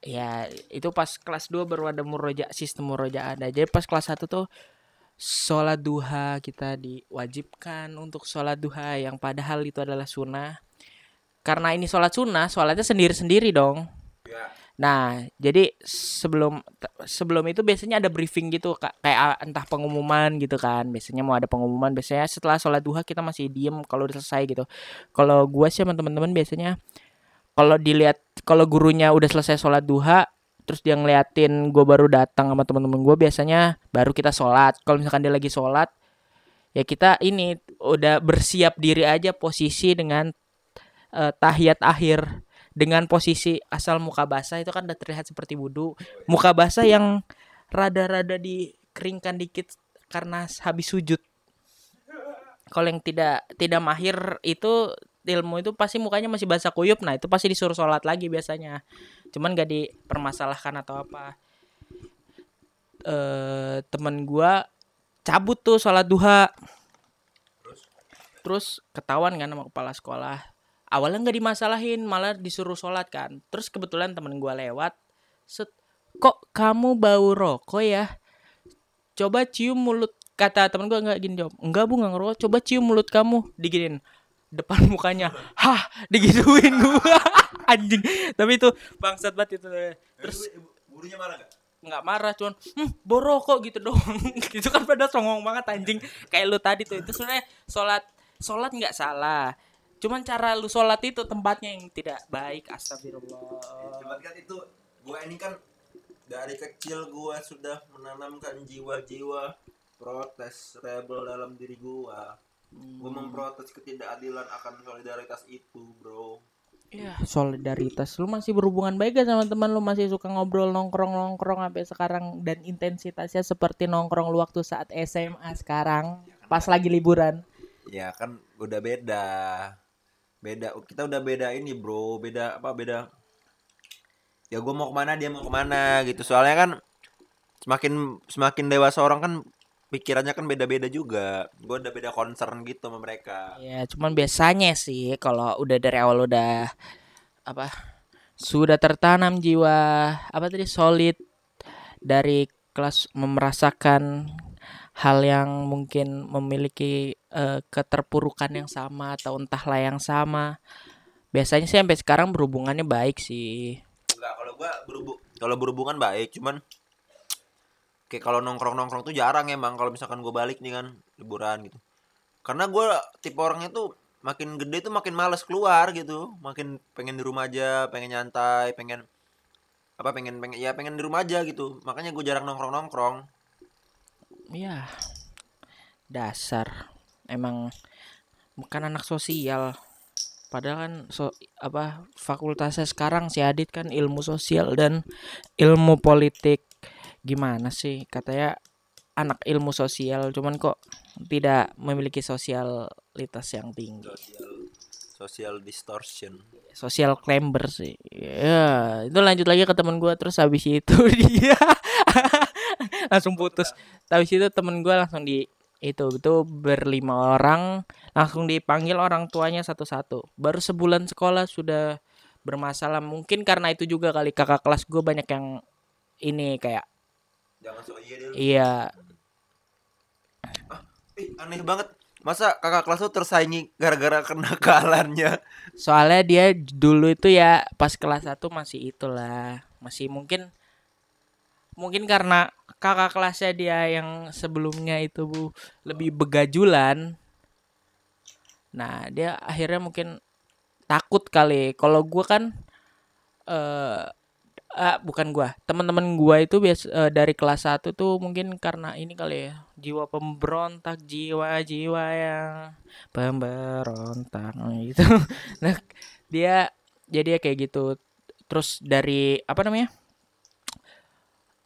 Ya, itu pas kelas 2 baru ada muroja sistem muroja ada. Jadi pas kelas 1 tuh sholat duha kita diwajibkan untuk sholat duha yang padahal itu adalah sunnah. Karena ini sholat sunnah, sholatnya sendiri-sendiri dong. Nah, jadi sebelum sebelum itu biasanya ada briefing gitu kayak ah, entah pengumuman gitu kan. Biasanya mau ada pengumuman, biasanya setelah sholat duha kita masih diem kalau udah selesai gitu. Kalau gua sih sama teman-teman biasanya kalau dilihat kalau gurunya udah selesai sholat duha terus dia ngeliatin gue baru datang sama teman-teman gue biasanya baru kita sholat kalau misalkan dia lagi sholat ya kita ini udah bersiap diri aja posisi dengan eh, tahiyat akhir dengan posisi asal muka basah itu kan udah terlihat seperti wudhu muka basah yang rada-rada dikeringkan dikit karena habis sujud. Kalau yang tidak tidak mahir itu ilmu itu pasti mukanya masih basah kuyup. Nah itu pasti disuruh sholat lagi biasanya. Cuman gak dipermasalahkan atau apa. Eh teman gua cabut tuh sholat duha. Terus ketahuan kan sama kepala sekolah awalnya nggak dimasalahin malah disuruh sholat kan. Terus kebetulan temen gua lewat set kok kamu bau rokok ya? Coba cium mulut kata temen gua nggak gini jawab enggak bu nggak ngerokok. Coba cium mulut kamu diginin depan [LAUGHS] mukanya hah digituin gua. [LAUGHS] Anjing. Tapi itu bangsat banget itu. Terus gurunya marah gak? nggak marah cuman hm, borokok gitu doang [LAUGHS] itu kan pada songong banget anjing. Kayak lu tadi tuh itu sebenarnya sholat sholat nggak salah cuman cara lu sholat itu tempatnya yang tidak baik astagfirullah Cuman kan itu gua ini kan dari kecil gua sudah menanamkan jiwa-jiwa protes rebel dalam diri gua. Gua memprotes ketidakadilan akan solidaritas itu, Bro. ya solidaritas lu masih berhubungan baik gak sama teman lu masih suka ngobrol nongkrong nongkrong sampai sekarang dan intensitasnya seperti nongkrong lu waktu saat SMA sekarang pas lagi liburan Ya kan udah beda. Beda kita udah beda ini, Bro. Beda apa? Beda ya gue mau ke mana dia mau ke mana gitu soalnya kan semakin semakin dewasa orang kan pikirannya kan beda-beda juga gue udah beda concern gitu sama mereka Ya, cuman biasanya sih kalau udah dari awal udah apa sudah tertanam jiwa apa tadi solid dari kelas merasakan hal yang mungkin memiliki eh, keterpurukan yang sama atau entahlah yang sama. Biasanya sih sampai sekarang berhubungannya baik sih. Enggak, kalau gua berhubung kalau berhubungan baik, cuman kayak kalau nongkrong-nongkrong tuh jarang emang kalau misalkan gua balik nih kan liburan gitu. Karena gua tipe orangnya tuh makin gede tuh makin males keluar gitu, makin pengen di rumah aja, pengen nyantai, pengen apa pengen pengen ya pengen di rumah aja gitu. Makanya gue jarang nongkrong-nongkrong. Ya, dasar emang bukan anak sosial. Padahal kan so, apa fakultasnya sekarang si Adit kan ilmu sosial dan ilmu politik. Gimana sih katanya anak ilmu sosial cuman kok tidak memiliki sosialitas yang tinggi. Social social distortion. Social climber sih. Ya, itu lanjut lagi ke temen gua terus habis itu [LAUGHS] dia langsung putus. Habis itu temen gua langsung di itu itu berlima orang langsung dipanggil orang tuanya satu-satu. Baru sebulan sekolah sudah bermasalah. Mungkin karena itu juga kali kakak kelas gue banyak yang ini kayak Jangan so iya deh. lu. iya Ih, aneh banget. Masa kakak kelas tuh tersaingi gara-gara kenakalannya? soalnya dia dulu itu ya pas kelas 1 masih itulah masih mungkin mungkin karena kakak kelasnya dia yang sebelumnya itu bu lebih begajulan. Nah dia akhirnya mungkin takut kali. Kalau gua kan eh ah, bukan gua. Teman-teman gua itu bias eh, dari kelas 1 tuh mungkin karena ini kali ya jiwa pemberontak jiwa-jiwa yang pemberontak gitu. [LAUGHS] Nah dia jadi ya kayak gitu. Terus dari apa namanya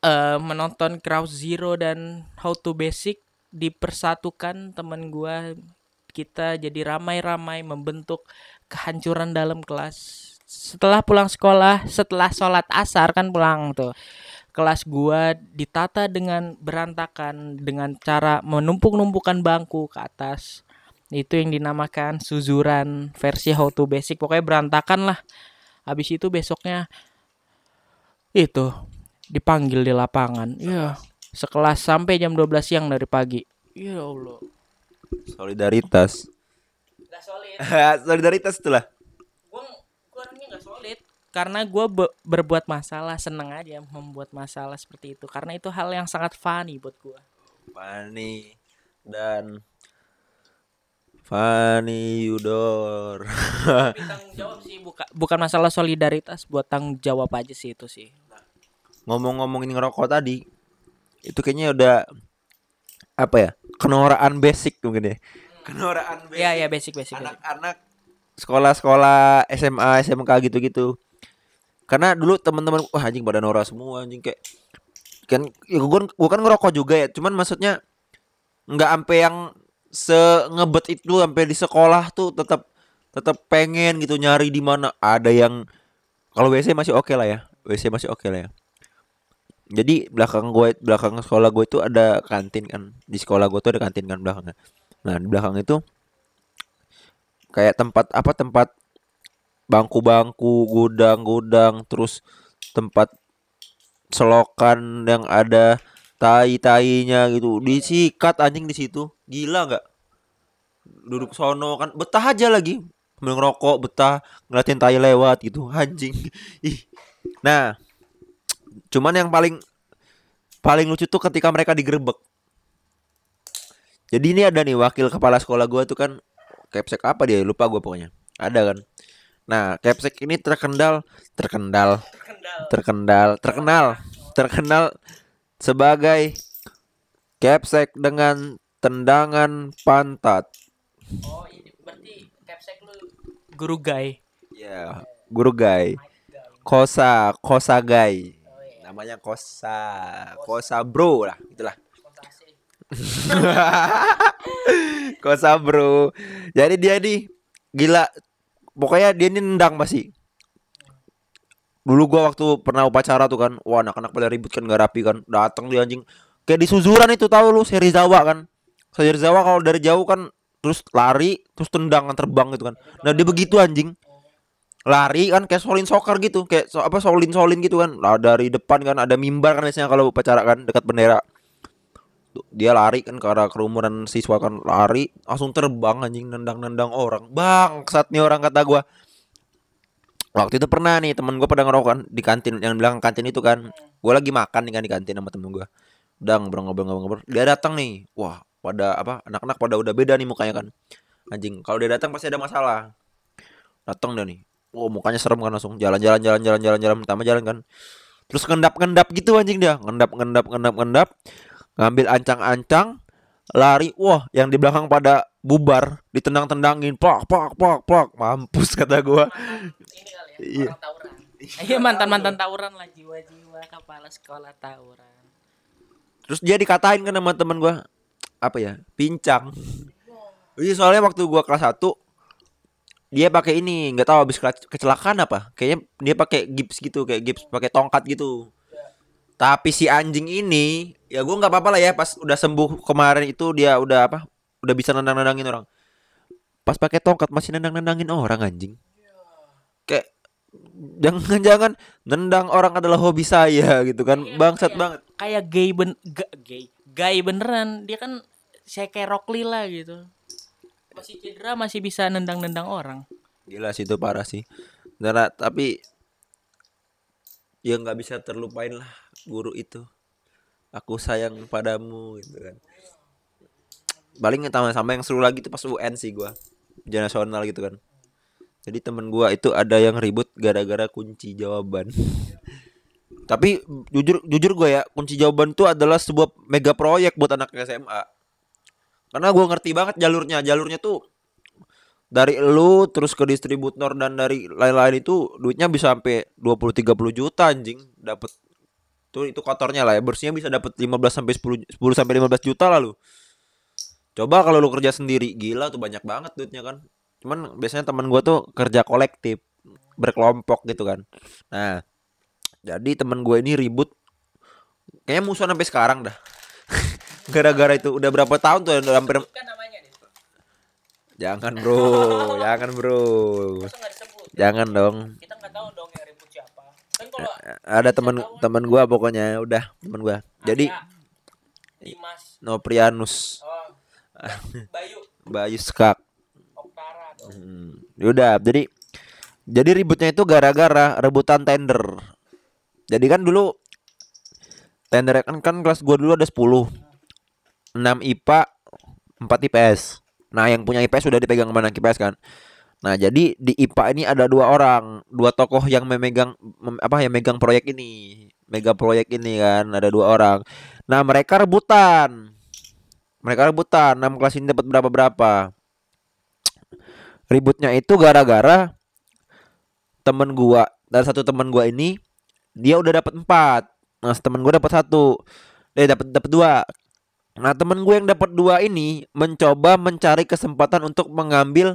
eh menonton Crow Zero dan How to Basic dipersatukan teman gua kita jadi ramai-ramai membentuk kehancuran dalam kelas. Setelah pulang sekolah setelah sholat asar kan pulang tuh. Kelas gua ditata dengan berantakan dengan cara menumpuk-numpukan bangku ke atas. Itu yang dinamakan suzuran versi how to basic. Pokoknya berantakan lah. Habis itu besoknya itu dipanggil di lapangan. Iya. Sekelas. Sampai jam 12 siang dari pagi. Ya Allah. Solidaritas. Gak solid. [LAUGHS] Solidaritas itulah. gue gue orangnya nggak solid. Karena gue berbuat masalah seneng aja membuat masalah seperti itu. Karena itu hal yang sangat funny buat gue Fani dan Fani Yudor. tapi tanggung jawab sih buka, bukan masalah solidaritas buat tanggung jawab aja sih itu sih Ngomong-ngomongin ngerokok tadi, itu kayaknya udah apa ya? Kenoraan basic mungkin ya. Kenoraan basic. ya ya basic basic, basic. Anak-anak sekolah-sekolah SMA, SMK gitu-gitu. Karena dulu teman-teman wah anjing pada Nora semua anjing kayak kan ya gua, gua kan ngerokok juga ya, cuman maksudnya nggak sampai yang se ngebet itu sampai di sekolah tuh tetap tetap pengen gitu nyari di mana ada yang kalau WC masih oke lah ya WC masih oke lah ya jadi belakang gue belakang sekolah gue itu ada kantin kan. Di sekolah gue tuh ada kantin kan belakangnya. Nah di belakang itu kayak tempat apa tempat bangku-bangku gudang-gudang terus tempat selokan yang ada tai-tainya gitu. Disikat anjing di situ. Gila nggak? Duduk sono kan betah aja lagi. Ngerokok betah ngeliatin tai lewat gitu anjing. [LAUGHS] Ih. Nah cuman yang paling paling lucu tuh ketika mereka digerebek. Jadi ini ada nih wakil kepala sekolah gua tuh kan Kepsek apa dia? Lupa gua pokoknya. Ada kan? Nah Kepsek ini terkendal terkendal terkendal. terkenal terkenal sebagai Kepsek dengan tendangan pantat. Oh ini berarti capsek lu guru guy ya guru guy kosa kosa guy namanya kosa. Kosa bro lah itulah. [LAUGHS] Kosa bro. Jadi dia nih gila. Pokoknya dia ini nendang pasti. Dulu gua waktu pernah upacara tuh kan wah anak-anak pada ribut kan gak rapi kan. Datang dia anjing. Kayak di Suzuran itu tahu lu seri Zawa kan? Seri Zawa kalau dari jauh kan terus lari terus tendang kan terbang gitu kan. Nah dia begitu anjing lari kan kayak solin soccer gitu kayak so, apa solin solin gitu kan. Lah dari depan kan ada mimbar kan biasanya kalau upacara kan dekat bendera. Dia lari kan ke kerumunan siswa kan lari langsung terbang anjing nendang-nendang orang. Bangsat nih orang kata gua. Waktu itu pernah nih temen gua pada ngerokok kan di kantin yang bilang kantin itu kan. Gua lagi makan nih kan di kantin sama temen gua. Udah ngobrol-ngobrol-ngobrol dia datang nih. Wah pada apa anak-anak pada udah beda nih mukanya kan. Anjing kalau dia datang pasti ada masalah. Datang dia nih oh mukanya serem kan langsung. Jalan-jalan jalan-jalan jalan-jalan. Pertama jalan kan. Terus ngendap-ngendap gitu anjing dia. Ngendap ngendap ngendap ngendap. Ngambil ancang-ancang. Lari. Wah yang di belakang pada bubar. Ditendang-tendangin. Pak pak pak pak mampus kata gua. Ya Iya. orang tawuran. Iya mantan mantan tawuran lah. Jiwa-jiwa kepala sekolah tawuran. Terus dia dikatain kan sama teman gua. Apa ya? Pincang. Iya soalnya waktu gua kelas 1 dia pakai ini nggak tahu habis kecelakaan apa. Kayaknya dia pakai gips gitu kayak gips pakai tongkat gitu. Tapi si anjing ini ya gua nggak apa-apa lah ya pas udah sembuh kemarin itu dia udah apa udah bisa nendang-nendangin orang. Pas pakai tongkat masih nendang-nendangin orang anjing. Kayak jangan-jangan nendang orang adalah hobi saya gitu kan. Bangsat banget. kayak gay ben ga, gay gay beneran. Dia kan saya kayak Rock Lee lah gitu masih cedera masih bisa nendang-nendang orang Gila sih itu parah sih. Nah, tapi ya nggak bisa terlupain lah guru itu. Aku sayang padamu gitu kan. Paling sama sama yang seru lagi tuh pas UN sih gua. Ujian nasional gitu kan. Jadi temen gua itu ada yang ribut gara-gara kunci jawaban. [LAUGHS] Tapi jujur jujur gua ya, kunci jawaban itu adalah sebuah mega proyek buat anak SMA. Karena gua ngerti banget jalurnya. Jalurnya tuh dari lu terus ke distributor dan dari lain-lain itu duitnya bisa sampai 20 30 juta anjing. Dapat tuh itu kotornya lah ya. Bersihnya bisa dapat 15 sampai 10 10 sampai 15 juta lah lu. Coba kalau lu kerja sendiri gila tuh banyak banget duitnya kan. Cuman biasanya teman gua tuh kerja kolektif berkelompok gitu kan. Nah jadi teman gue ini ribut. Kayaknya musuhan sampai sekarang dah gara-gara itu udah berapa tahun tuh udah hampir jangan bro. [LAUGHS] Jangan bro. Jangan dong. Kita nggak tahu dong yang ribut siapa. Kan kalau ada teman teman gua pokoknya udah teman gua. Jadi Dimas. Noprianus. Oh. [LAUGHS] Bayu. Bayu Skak Oktara dong. Hmm, Udah, jadi jadi ributnya itu gara-gara rebutan tender. Jadi kan dulu tender kan kan kelas gua dulu ada 10. 6 IPA, 4 IPS. Nah, yang punya IPS sudah dipegang sama anak IPS kan. Nah, jadi di IPA ini ada dua orang, dua tokoh yang memegang mem- apa yang megang proyek ini. Mega proyek ini kan, ada dua orang. Nah, mereka rebutan. Mereka rebutan, 6 kelas ini dapat berapa-berapa ributnya itu gara-gara temen gua dari satu temen gua ini dia udah dapat empat nah temen gua dapat satu eh dapat dapat dua nah temen gue yang dapat dua ini mencoba mencari kesempatan untuk mengambil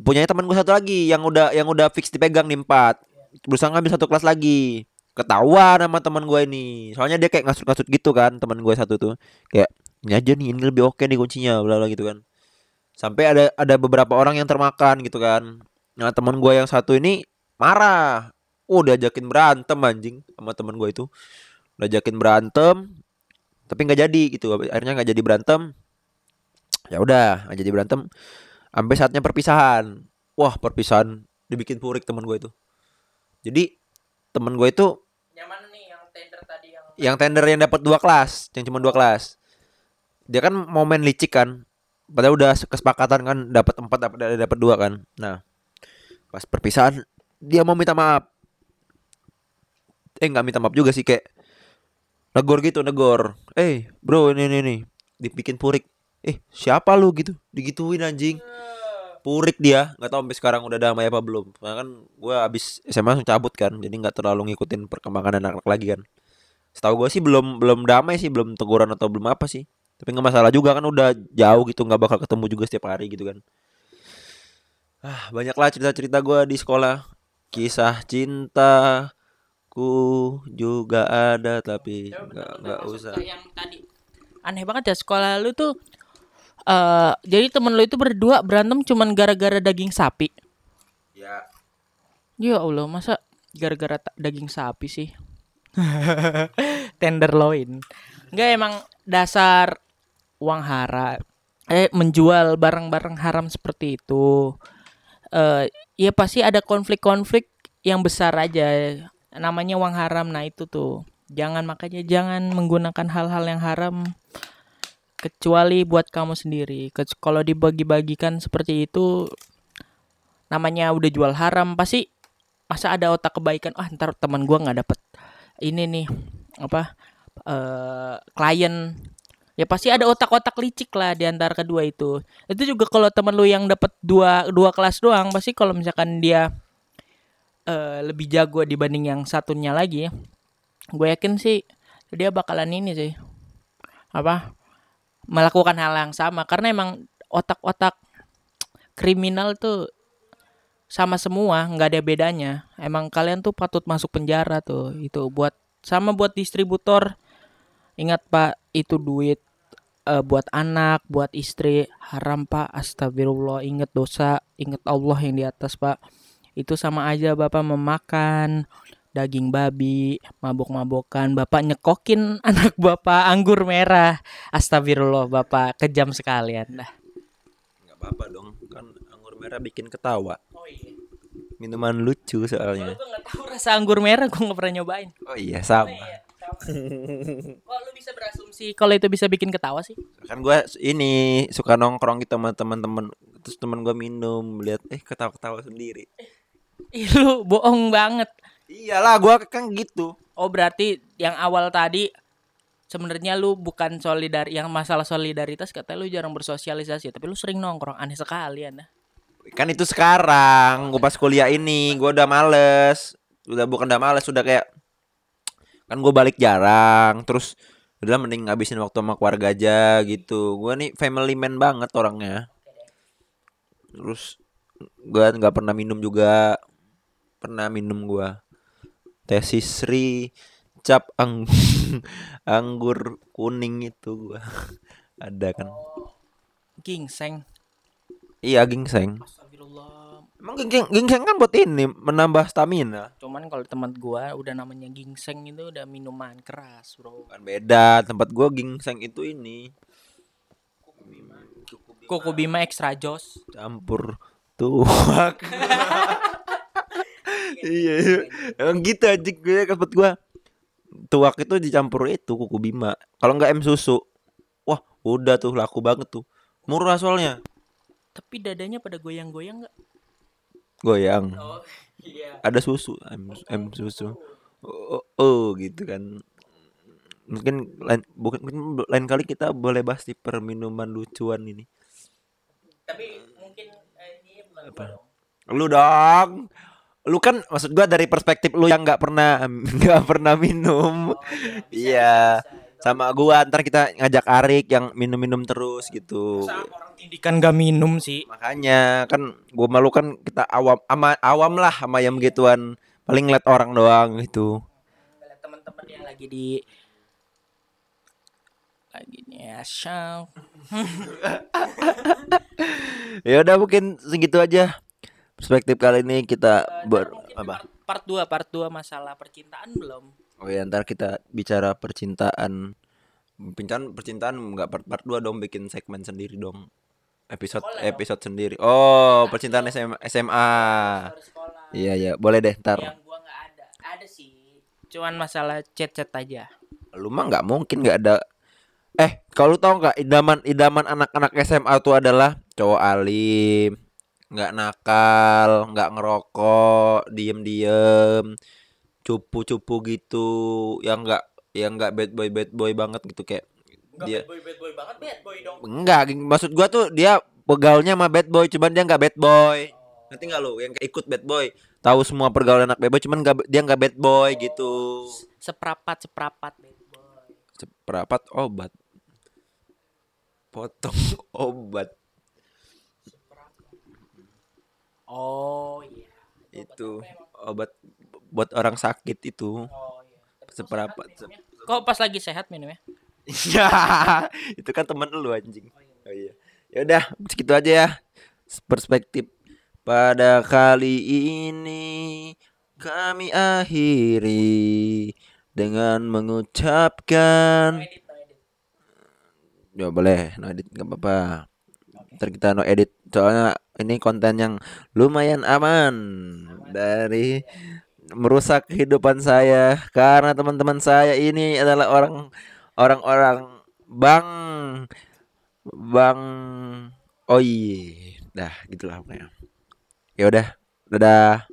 punyanya temen gue satu lagi yang udah yang udah fix dipegang nih empat. Berusaha ngambil satu kelas lagi. Ketahuan sama teman gue ini. Soalnya dia kayak ngasut-ngasut gitu kan teman gue satu tuh. Kayak ini aja nih ini lebih oke nih kuncinya bla bla gitu kan. Sampai ada ada beberapa orang yang termakan gitu kan. Nah teman gue yang satu ini marah. Oh diajakin berantem anjing sama teman gue itu. Diajakin berantem tapi nggak jadi gitu akhirnya nggak jadi berantem. Ya udah nggak jadi berantem. Sampai saatnya perpisahan. Wah perpisahan dibikin purik teman gue itu. Jadi teman gue itu yang mana nih yang tender tadi yang yang tender yang dapat dua kelas yang cuma dua kelas. Dia kan mau main licik kan. Padahal udah kesepakatan kan dapat empat dapat dapat dua kan. Nah pas perpisahan dia mau minta maaf. Eh nggak minta maaf juga sih kayak negor gitu negor. Eh bro ini ini ini. Dibikin purik. Eh siapa lu gitu? Digituin anjing. Purik dia. Nggak tahu sampai sekarang udah damai apa belum. Karena kan gue abis SMA langsung cabut kan. Jadi nggak terlalu ngikutin perkembangan anak-anak lagi kan. Setahu gue sih belum belum damai sih. Belum teguran atau belum apa sih. Tapi nggak masalah juga kan udah jauh gitu. Nggak bakal ketemu juga setiap hari gitu kan. Ah banyak lah cerita-cerita gue di sekolah. Kisah cinta ku juga ada tapi nggak nggak usah. Yang tadi. Aneh banget ya sekolah lu tuh eh jadi temen lu itu berdua berantem cuman gara-gara daging sapi? Ya. Ya Allah masa gara-gara daging sapi sih? [LAUGHS] Tenderloin. Enggak emang dasar uang haram eh menjual barang-barang haram seperti itu. Eh ya pasti ada konflik-konflik yang besar aja namanya uang haram. Nah itu tuh. Jangan makanya jangan menggunakan hal-hal yang haram kecuali buat kamu sendiri. Kalau dibagi-bagikan seperti itu namanya udah jual haram pasti masa ada otak kebaikan ah ntar teman gua nggak dapet ini nih apa eh klien. Ya pasti ada otak-otak licik lah di antara kedua itu. Itu juga kalau temen lu yang dapat dua dua kelas doang pasti kalau misalkan dia eh lebih jago dibanding yang satunya lagi gue yakin sih dia bakalan ini sih. Apa? Melakukan hal yang sama. Karena emang otak-otak kriminal tuh sama semua nggak ada bedanya. Emang kalian tuh patut masuk penjara tuh. Itu buat sama buat distributor. Ingat pak itu duit eh, buat anak buat istri. Haram pak. Astagfirullah. Ingat dosa ingat Allah yang di atas pak itu sama aja bapak memakan daging babi mabok-mabokan. Bapak nyekokin [LAUGHS] anak bapak anggur merah. Astagfirullah bapak. Kejam sekalian dah nggak apa-apa dong kan anggur merah bikin ketawa. Oh iya. Minuman lucu soalnya. Gue nggak tahu rasa anggur merah gue nggak pernah nyobain. Oh iya sama. Kok lu bisa berasumsi kalau itu bisa bikin ketawa sih? kan gue ini suka nongkrong gitu sama teman-teman. Terus teman gue minum lihat eh ketawa-ketawa sendiri Ih, lu bohong banget. iyalah gue kan gitu Oh, berarti yang awal tadi sebenarnya lu bukan solidar yang masalah solidaritas kata lu jarang bersosialisasi, tapi lu sering nongkrong. Aneh sekali Anda. kan itu sekarang gue pas kuliah ini gue udah males udah bukan udah males udah kayak kan gue balik jarang terus udah mending ngabisin waktu sama keluarga aja gitu gue nih family man banget orangnya terus gue nggak pernah minum juga pernah minum gue tesis Sri cap ang [LAUGHS] anggur kuning itu gue [LAUGHS] ada kan Gingseng. iya gingseng. Emang gingseng, gingseng kan buat ini menambah stamina. Cuman kalau teman gua udah namanya gingseng itu udah minuman keras, Bro. Kan beda. Tempat gua gingseng itu ini Koko Bima extra jos. campur tuak. [LAUGHS] iya, iya. Emang gitu aja gue tempat gua. Tuak itu dicampur itu kuku bima. Kalau nggak em susu. Wah, udah tuh laku banget tuh. Murah soalnya. Tapi dadanya pada goyang-goyang nggak? Goyang. Oh, iya. Ada susu, em, em susu. Oh, oh, oh, gitu kan. Mungkin lain bukan mungkin lain kali kita boleh bahas di perminuman lucuan ini. Tapi mungkin eh, ini bukan dong. Lu dong. Lu kan maksud gua dari perspektif lu yang nggak pernah [LAUGHS] nggak pernah minum. Oh, iya. Iya. bisa, bisa. Sama gua ntar kita ngajak Arik yang minum-minum terus gitu. Masa orang tindikan gak minum sih? Makanya kan gua malu kan kita awam ama, awam lah sama yang begituan. Paling ngeliat orang doang gitu. Lihat teman-teman yang lagi di lagi nih. [LAUGHS] Ya udah mungkin segitu aja. Perspektif kali ini kita ber apa? Part 2, part 2 masalah percintaan belum? Oh ya ntar kita bicara percintaan. Percintaan percintaan nggak part part 2 dong bikin segmen sendiri dong. Episode Sekolah dong. episode sendiri. Oh, percintaan SMA SMA. Iya iya, boleh deh ntar. Yang gua nggak ada. Ada sih. Cuman masalah chat-chat aja. Lu mah nggak mungkin nggak ada. Eh, kalau lu tahu nggak idaman idaman anak-anak SMA itu adalah cowok alim, nggak nakal, nggak ngerokok, diem-diem, cupu-cupu gitu, yang nggak yang nggak bad boy bad boy banget gitu kayak dia boy bad boy banget bad boy dong. enggak maksud gua tuh dia pegaulnya sama bad boy cuman dia nggak bad boy. Ngerti nggak lu? Yang ikut bad boy tahu semua pergaulan anak bad boy cuman nggak dia nggak bad boy gitu. Seperapat seperapat bad boy. seperapat obat. Potong [LAUGHS] obat Oh iya. itu obat buat orang sakit itu Oh iya. seberapa Kok pas lagi sehat minum ya? Iya, [LAUGHS] itu kan temen lu anjing. Oh iya. Ya udah, segitu aja ya. Perspektif pada kali ini kami akhiri dengan mengucapkan ya boleh no edit nggak apa-apa ntar kita no edit soalnya ini konten yang lumayan aman dari merusak kehidupan saya. Karena teman-teman saya ini adalah orang orang-orang bang bang oh iya. Dah gitulah pokoknya. Ya udah dadah